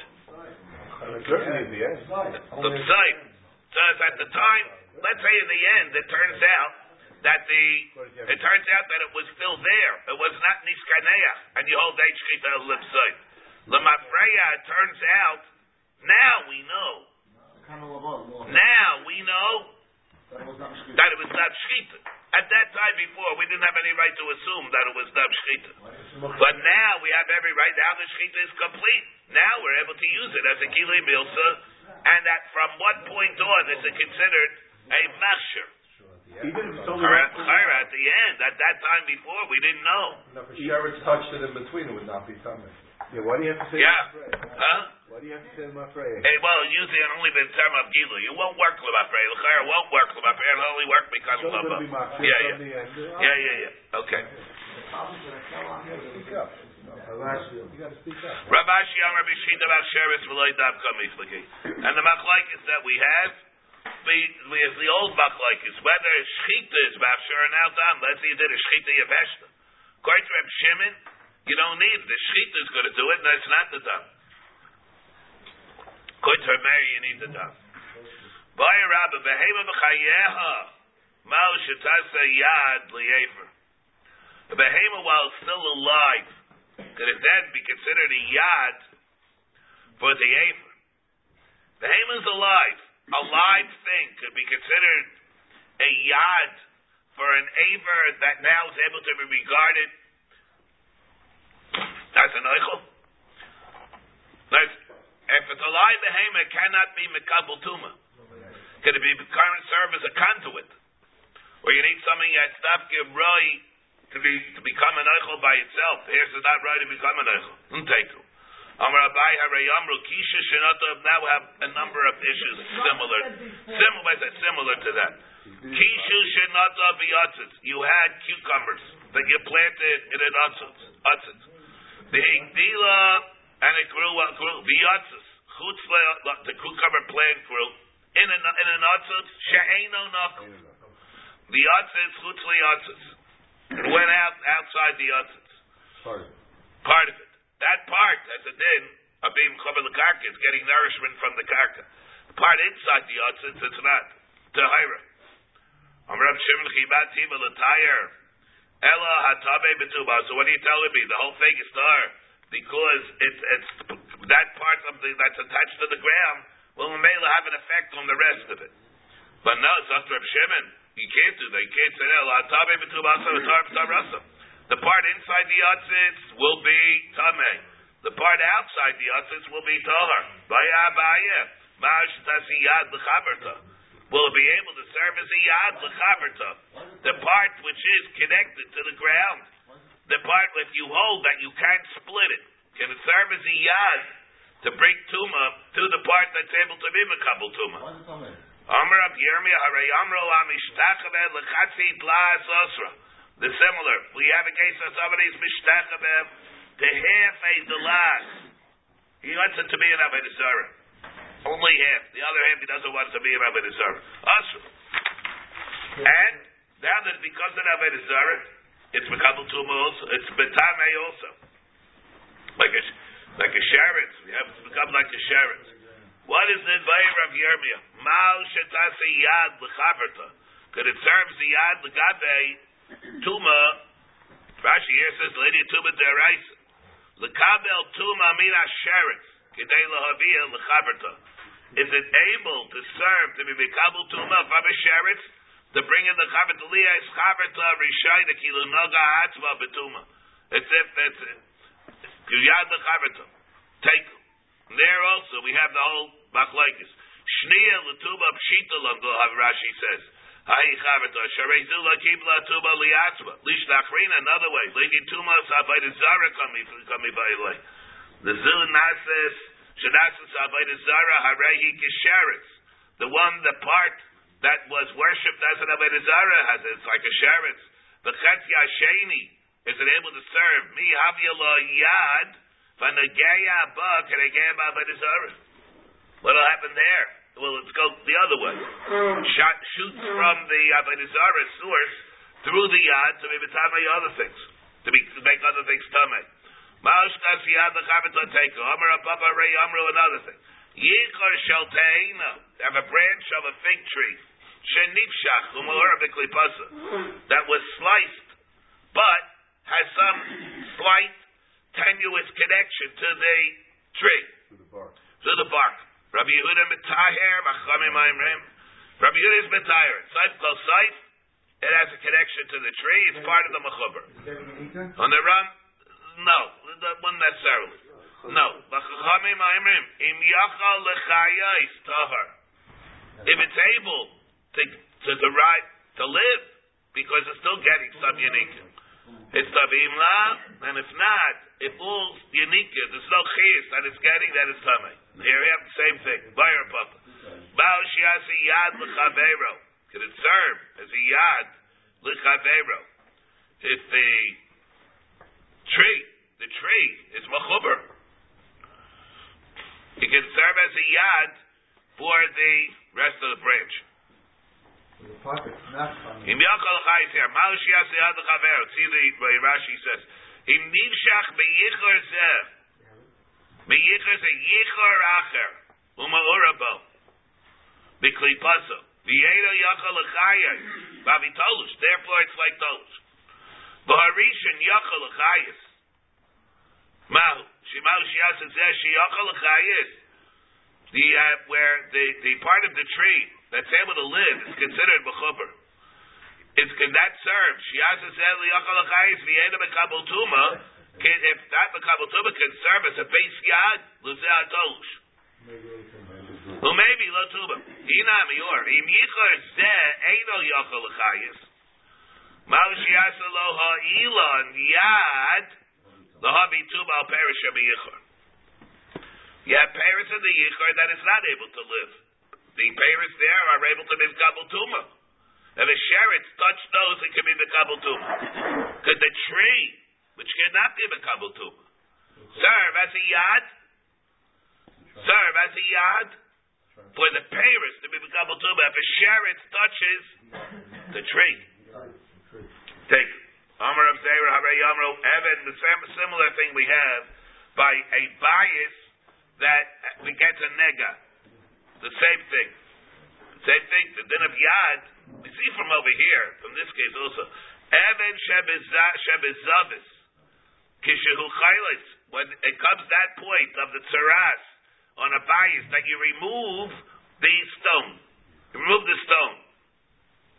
At the end. Site. So it's at the time, let's say in the end, it turns out that the, it turns out that it was still there. It was not niskaneach, and you hold that shchita lip side. Lemafreya, it turns out, now we know. Now we know that it was not shchita. At that time before, we didn't have any right to assume that it was not shchita. But now we have every right. Now the shchita is complete. Now we're able to use it as a kili milsa, and that from what point on is it considered a mashir? Even if it's only Chayra chayra at the end, at that time before, we didn't know. No, if touched it in between, it would not be tummy. Yeah, why do you have to say Yeah. Huh? Why do you have to say Mafreya? Hey, well, usually it only been term of gilu. You won't work lemafrei. The chayra won't work lemafrei. It'll only work because of only going to be lava. Yeah, yeah. Yeah, yeah, yeah. Okay. Speak up. You got to speak. Rabashi Amar Bishita Basheris Veloy Dab Kamifliki. And the machlaikis that we have, we, we have the old machlaikis. Whether shchita is Bashar or now done. Let's say you did a shchita Yaveshta. According to Reb Shimon, you don't need. The shchita is going to do it, that's not the to Reb Meir, you need the done. Vaya Rabba Behema B'chayeha Mal Shetasa Yad Li'efer. The behema, while still alive, could then be considered a yad for the. The is alive. A live thing could be considered a yad for an aver that now is able to be regarded as an eichel. If it's a live behemoth, it cannot be mekabel tuma. Can it be current serve as a conduit? Or you need something that's dafke roy to be to become an eichel by itself. Here's is not right to become an eichel. Untekel. Amar Abai Harayamru Kisha Shinata now have a number of issues similar, similar, similar to that. Kishu Shinata Biyatzitz. You had cucumbers that you planted in an utzitz. The Igdila and it grew, uh, grew Biyatzitz. The cucumber plant grew in an in an utzitz. She'eno Nakum. The utzitz chutz liyatzitz. It went out outside the utzitz. Part of it. Part of it. That part, as a din, of being chaver the karka, is getting nourishment from the karka. The part inside the yotzitz, it's not. Tahira. Am Rab Shimon Chibat Tiba L'Tayr. Ella Hatabe Betuba. So what are you telling me? The whole thing is tar. Because it's, it's that part of the, that's attached to the ground will may have an effect on the rest of it. But no, it's to Rab Shimon. You can't do that. You can't say Ella Hatabe Betuba. The part inside the yotzitz will be tameh. The part outside the yotzitz will be tahar. Baya baya. Mash tasiyad lechaberta. Will be able to serve as a yad lechaberta. The part which is connected to the ground. The part if you hold that you can't split it. Can it serve as a yad to bring tuma to the part that's able to be makabel tuma? Amr Ab Yirmiyah Harei Amro Amishtachaved Lechatzi Blas Osra. The similar. We have a case of somebody's mishtachabem to half a delas. He wants it to be an Avodah Only half. The other half he doesn't want to be an Avodah Zarah. And now that it becomes an Avodah it's Mekabel Tuma also. It's Betame also. Like a, like a sheretz. We have to become like a sheretz. What is the Vayer of Yirmiyah? Mal shetase yad l'chaverta. Could it serve the yad l'gabe Tuma, Rashi here says, Lady Tuma deraisa. Lekabel Tuma mina sheretz. Is it able to serve to be Mekabel Tuma from a sheretz? To bring in the chaberta liya is chaberta rishayda kilu naga atzva betuma. It's if it's yad lechaberta. Take there also we have the whole machlekes. Shnia letuba pshita lamdo Rashi says. Another way, Lady Tuma Sabayda Zara kami by The Zil Nases Shadasis Sabayda Zara Harehi Kisharetz. The one, the part that was worshipped as an Abayda Zara has it's like a sheretz. The Chetzi Sheni is it able to serve me Haviyala Yad Vanageya Ba Keregeya Abayda Zara. What'll happen there? Well, let's go the other way. Shot shoots from the Avodah source through the yad to be other things, to, be, to make other things tamei. Ma'ashkas yad lechavit lateka. Amar ababa rei amru another thing. Yichar shel teina. Have a branch of a fig tree. Shenifshach umor b'klipasa. That was sliced, but has some slight tenuous connection to the tree. To the bark. To the bark. Rabbi Yehuda Mitaher, Machamim Aimrim. Rabbi Yehuda is Mitaher. Saif Kol Saif, it has a connection to the tree, it's part of the Mechuber. On the Ram, no, one necessarily. No. Machamim Aimrim, Im Yachal Lechayais Tahar. If it's able to, to, to, to live, because it's still getting some unique. It's Tavim La, and if not, if all unique, there's no chiyas that it's getting, that is Tameh. Here we have the same thing. Bayer Papa. Baal Shiasi Yad L'Chavero. Could it serve as a Yad L'Chavero? If the tree, the tree is Machuber, it can serve as a Yad for the rest of the branch. Im Yachal Chayis here. Baal Shiasi Yad L'Chavero. See the way Rashi says. Im Nivshach Beyichor Zeh. Meyichar is a yichar acher. Uma urabo. Biklipaso. Viedo yachal. Bavi tolush. Therefore it's like tolush. Baharishan yachal lechayas. Mahu. Ma'ushias says sheyachal l'chayis. The uh, where the the part of the tree that's able to live is considered mechuber. It's can that serve shias says liyachal l'chayis v'yeda bekabel tuma. Can, if that bekabel tuma can serve as a base yad luzeh atolush. Well, maybe lo tuba. Ina mior. Im yichar zeh eino yachal l'chayis. Ma'ushias lo ha'ilon yad. Tuba al perish. You have parents in the yichar that is not able to live. The parents there are able to be kabel tuma. If a sheretz touch those, it can be the kabel tuma. Could the tree, which cannot be the kabel tuma, serve as a yad? Serve as a yad for the parents to be the kabel tuma. If a sheretz touches the tree, take. Amar of Zera Hare Yamro Evan, the same similar thing we have by a bias that we get a nega. The same thing. The Same thing. The din of yad. We see from over here, from this case also. Evan shebezavis. Kishehu chaylis. When it comes that point of the tsaras on a bias that you remove the stone. You remove the stone.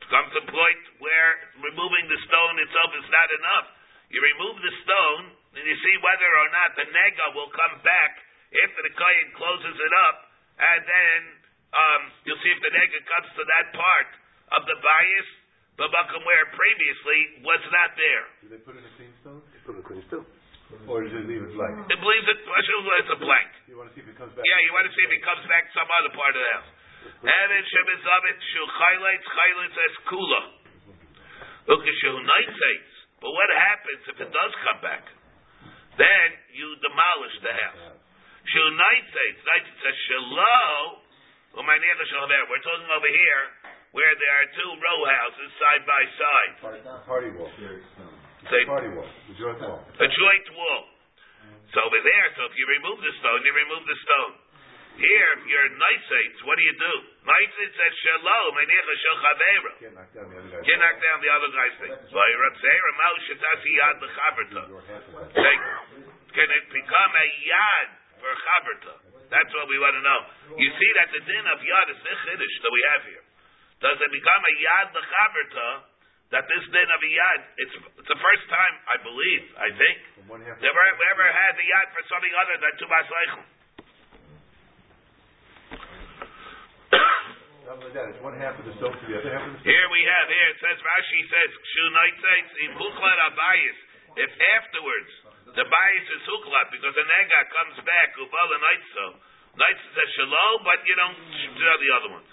It comes to a point where removing the stone itself is not enough. You remove the stone, and you see whether or not the nega will come back after the kohen closes it up, and then um, you'll see if the nega comes to that part of the bias, the buckham where previously was not there. Do they put in a clean stone? They put it in still. Or does it leave it blank? It believes it, it's a blank. You want to see if it comes back? Yeah, you want to see if he comes back some other part of the house. Evan shebizavit shu chayleitz chayleitz es kula. Look at shu nights. But what happens if it does come back? Then you demolish the house. Shu nights. Nights says shelo. We're talking over here where there are two row houses side by side. Party, wall. Say, Party wall. The joint wall. a joint wall. So over there, so if you remove the stone, you remove the stone. Here, if you're nights, what do you do? Nights says shalom, menicha shel chavera. Can't knock down the other guy's Can't knock down the other guy's thing. Vayratzera mau shetasi yad lechaverta. Your half of that. Say, Can it become a yad for chaverta? That's what we want to know. You see that the din of yad is the chiddush that we have here. Does it become a yad lechaverta? That this din of a yad, it's, it's the first time, I believe, I think, half. Never ever had the yad for something other than Tubas Leichel. Something like that. It's the the the. Here we have, here it says, Rashi says, if afterwards the bias is Huklat, because the Nega comes back, Ubala Naitzo, Naitzo says Shalom, but you don't do the other ones.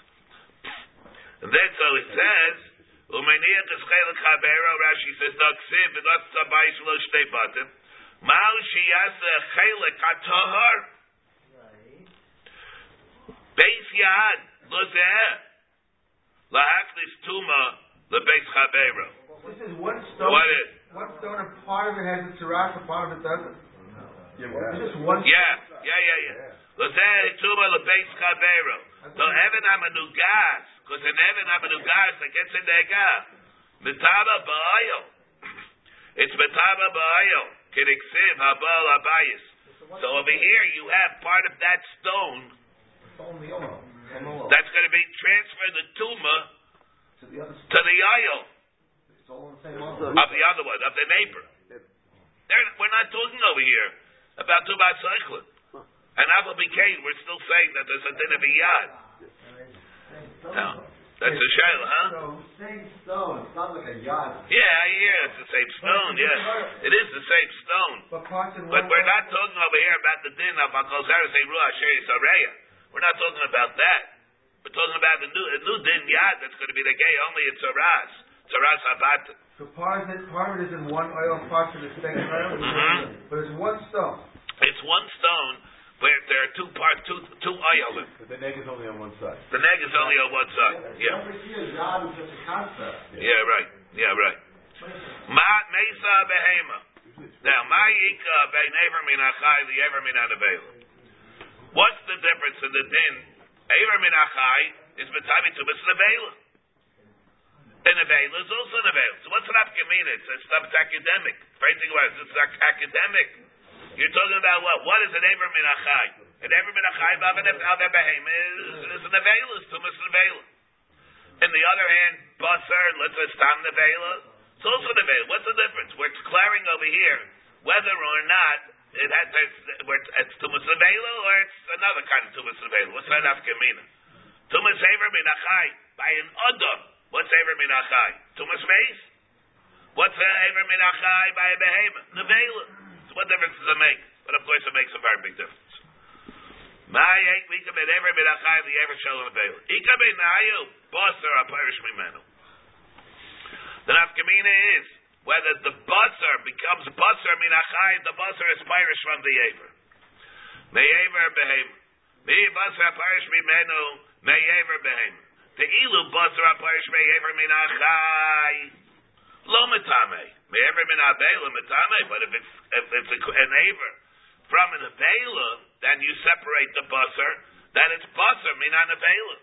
And then so it says, Umeniach is Chelik Chabero, Rashi says, Daksiv, V'dat Tzabayis Lo Shtei Batim, Ma'u Shiyasa Chelik HaTohar, Beis Yad, Lozeh, La'aklis Tuma, LeBeis Chabero. This is one stone. What is? One stone, and part of it has a tzaras, and part of it doesn't. Yeah, It's just one. Yeah, yeah, yeah, yeah. Lozeh Tuma, LeBeis Chabero. So Evan Amanugas, because an Evan Amanugas that gets in there, Mitaba Ba'ayel. It's Mitaba Ba'ayel. Kediksiv Habal Abayis. So over here you have part of that stone Only Omo. Omo. That's going to be transferred the Tuma To the Omo. of the other one, of the neighbor. They're, we're not talking over here about Tubat Cyclin. And Abba Bikain, we're still saying that there's a din of a yad. No. That's a shayla, huh? Same stone. It's not like a yard. Yeah, hear it's the same stone, yeah. It is the same stone. but we're not talking over here about the din of Zarazei Ruach Sheri Sareya. We're not talking about that. We're talking about the new, a new din yad that's going to be the gay only in Saras. Saras Habat. So part of it, part of it is in one oil, parts of it is second oil. Mhm. But it's one stone. It's one stone where there are two parts, two, two ayolim. But the neck is only on one side. The neg is only on one side. Yeah. Over here, yard is just a concept. Yeah, right. Yeah, right. Ma Mesa Behema. Now, Ma Yika Be'never Min Achai Li'ever Min Anavela. What's the difference in the din? Ever Min Achai is B'tavi Tubas Nevela. And Nevela is also Nevela. So what's an Afkamina? It's, it's, it's academic. Phrasing wise, it's ac- academic. You're talking about what? What is an Aver min Achai? An Aver min Achai, Other Behem is an Avela, is Tumas Nevela. In the other hand, Basar, let's say Stam Nevela, it's also Nevela. What's the difference? We're declaring over here whether or not it has, it's, it's Tumas Nevela or it's another kind of Tumas Nevela. What's that Afkamina? Tumas Aver min Achai, by an Adam. What's Aver min Achai? Tumas Meis? What's Aver min Achai by a behemoth? Nevela. So what difference does it make? But of course it makes a very big difference. My eight week of it ever been achai the ever shall avail. Ika be nayu basar a parish mimenu. The nafkamina is whether the basar becomes basar minachai, the basar is parish from the aver. May aver behem. Me basar parish mimenu. May aver behem. The ilu basar a parish may aver min achai. Lo metame. May ever min abela metame. But if it's if it's an aver from an avela, then you separate the basar. Then it's basar min an avela.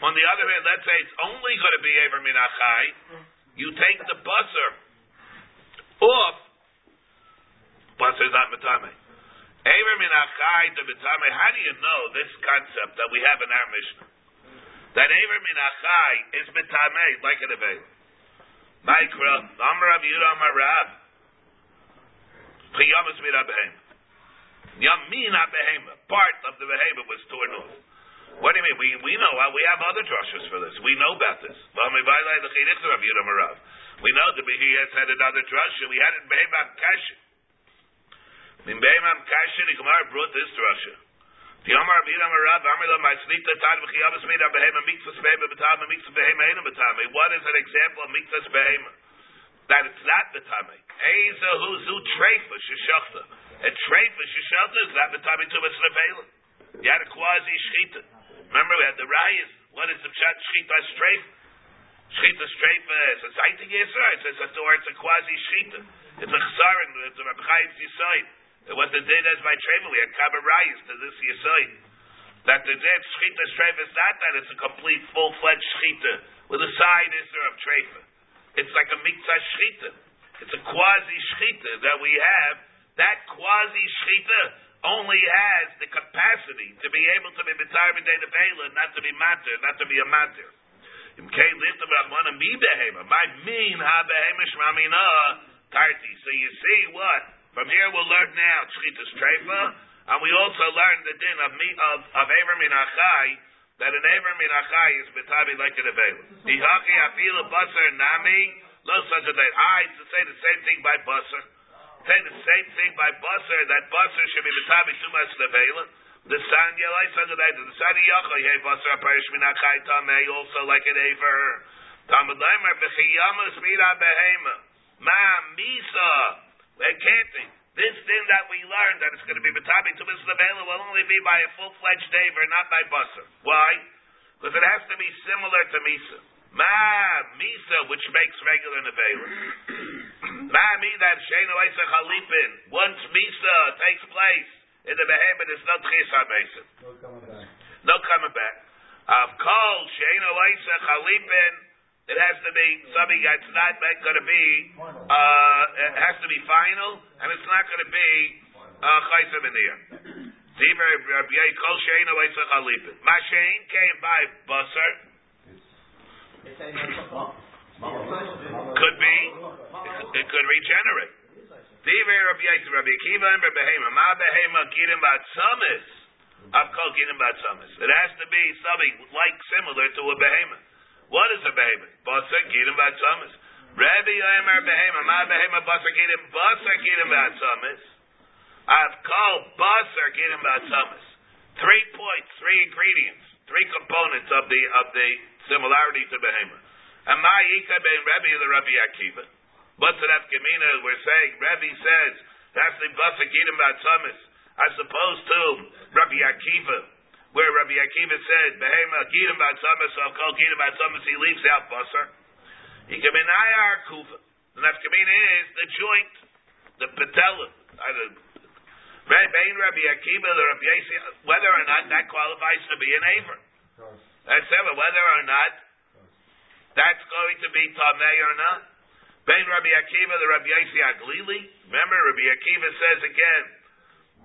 On the other hand, let's say it's only going to be aver min achai. You take the basar off. Basar is not metame. Aver min achai to metame. How do you know this concept that we have in our Mishnah? That aver min achai is metame like an avela. Mikra, Amar Rav Yehuda Amar Rab. Chiyamas mira behem. Yamina behem. Part of the behem was torn off. What do you mean? We we know uh, we have other drushes for this. We know about this. We know that he has had another drush. We had it behem kashin. Min behem kashin. The Gemara brought this drusha. The Amar Rav Yehuda Amar Rab. Amar Lam Ma'aslita Tad V'chiyamas mira behem. Mikvas behem betam. Mikvas behem ain't betam. What is an example of mikvas behem? that it's not the tame. Eza huzu treifa sheshachta. A treifa sheshachta is not the tame to slevela. You had a quasi shchita. Remember we had the rayas. What is the pshat shchita streif? Shchita streifa is uh, a zaitig yisra. It's a or it's a quasi shchita. It's a chsarin. It's a rabchayim yisoid. It was the din as by treifa. We had kaba rayas to this yisoid. That the din shchita streifa is not that. It's a complete full fledged shchita with a side isra of treifa. It's like a mikzah shchita. It's a quasi shchita that we have. That quasi shchita only has the capacity to be able to be mitzvah b'day the not to be matter, not to be a matter. My mean ha behema shmamina tarti. So you see what? From here we'll learn now shchita streifa, and we also learn the din of me of of Aver min achai that an Aver min achai is betabi like an avela. Dihaki afila basar nami lo such a day. I to say the same thing by basar. Say the same thing by basar that basar should be betabi too much avela. The san yelai day. The san yachai hey basar parish min achai tamei also like an Aver. Tamad leimer bechiyamas mira behema. Ma misa. They can't. This thing that we learned that it's going to be betabi to Mr. will only be by a full fledged daver, not by basar. Why? Because it has to be similar to misa. Ma misa, which makes regular nevela. Ma mi that sheinu eisa chalipin. Once misa takes place in the behemoth, there's no tchis habesim. No coming back. No coming back. Of kol sheinu eisa chalipin. It has to be something that's not going to be. Uh, it has to be final, and it's not going to be chaysim in here. Ziver Rabbi Kol Shein Oetzach Alipin. Mashain came by Basar. Could be. It could regenerate. Ziver Rabbi Yisrael Rabbi Akiva and Rabbi Behema. Ma Behema Kirim Bat Samis. I've called Kirim Bat Samis. It has to be something like similar to a Behema. What is a behemoth? Basar Kirim Bat Samis. Rabbi Yomer Behema. Ma Behema Basar Kirim. Basar Kirim Bat Samis. I've called Basar Kirim Bat Samis. Three points, three ingredients, three components of the of the similarity to behemoth. And my Ika ben Rabbi the Rabbi Akiva. What's an Afkamina? We're saying Rabbi says that's the Basar Kirim Bat Samis as opposed to Rabbi Akiva where Rabbi Akiva said, Behema Gidim Batzamas, I'll call Gidim Batzamas, he leaves out Basar. He can be Nayar Kufa. The Nafkamina is the joint, the patella. Whether or not that qualifies to be an Aver. That's ever, whether or not that's going to be Tameh or not. Ben Rabbi Akiva, the Rabbi Yossi Aglili. Remember, Rabbi Akiva says again.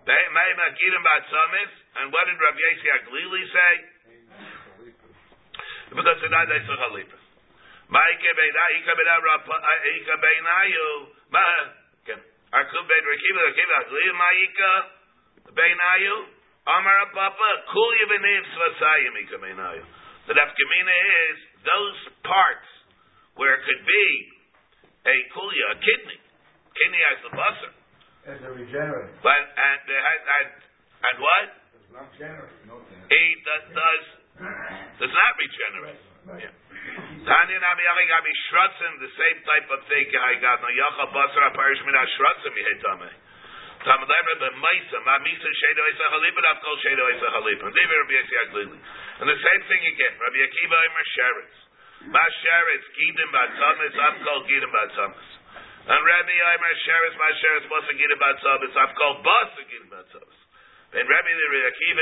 And what did Rabbi Yossi Aglili say? Because the Nadai Suchalipas. Ma'ike Beinayu, Beinayu, Ma, Arkub Ben Aglili, Ma'ika Beinayu, Amar Papa, Kulya Benev Svasayim, Ika Beinayu. The Nafkamina is those parts where it could be a kulya, a kidney. Kidney has the busser. As a regenerate. But, and, uh, and, and, and what? Regenerate. He does, does, does not regenerate. Yeah. Tanya Nami Yachai Gabi Shrutzim, the same type of thing I got. No Yacha Basar Aparish Min HaShrutzim Yehetame. Tamadai Rebbe Maisa, Ma Misa Shedo Esa Chalipa, Dav Kol Shedo Esa Chalipa. David Rabbi Yossi Aglili. And the same thing again. Rabbi Akiva Imer Sheretz. Ma Sheretz, Gidim Batzamis, Av Kol Gidim Batzamis. And Rabbi Imer Sheretz, Ma Sheretz, Bosa Gidim Batzamis, Av Kol Bosa Gidim Batzamis. Ben Rabbi Akiva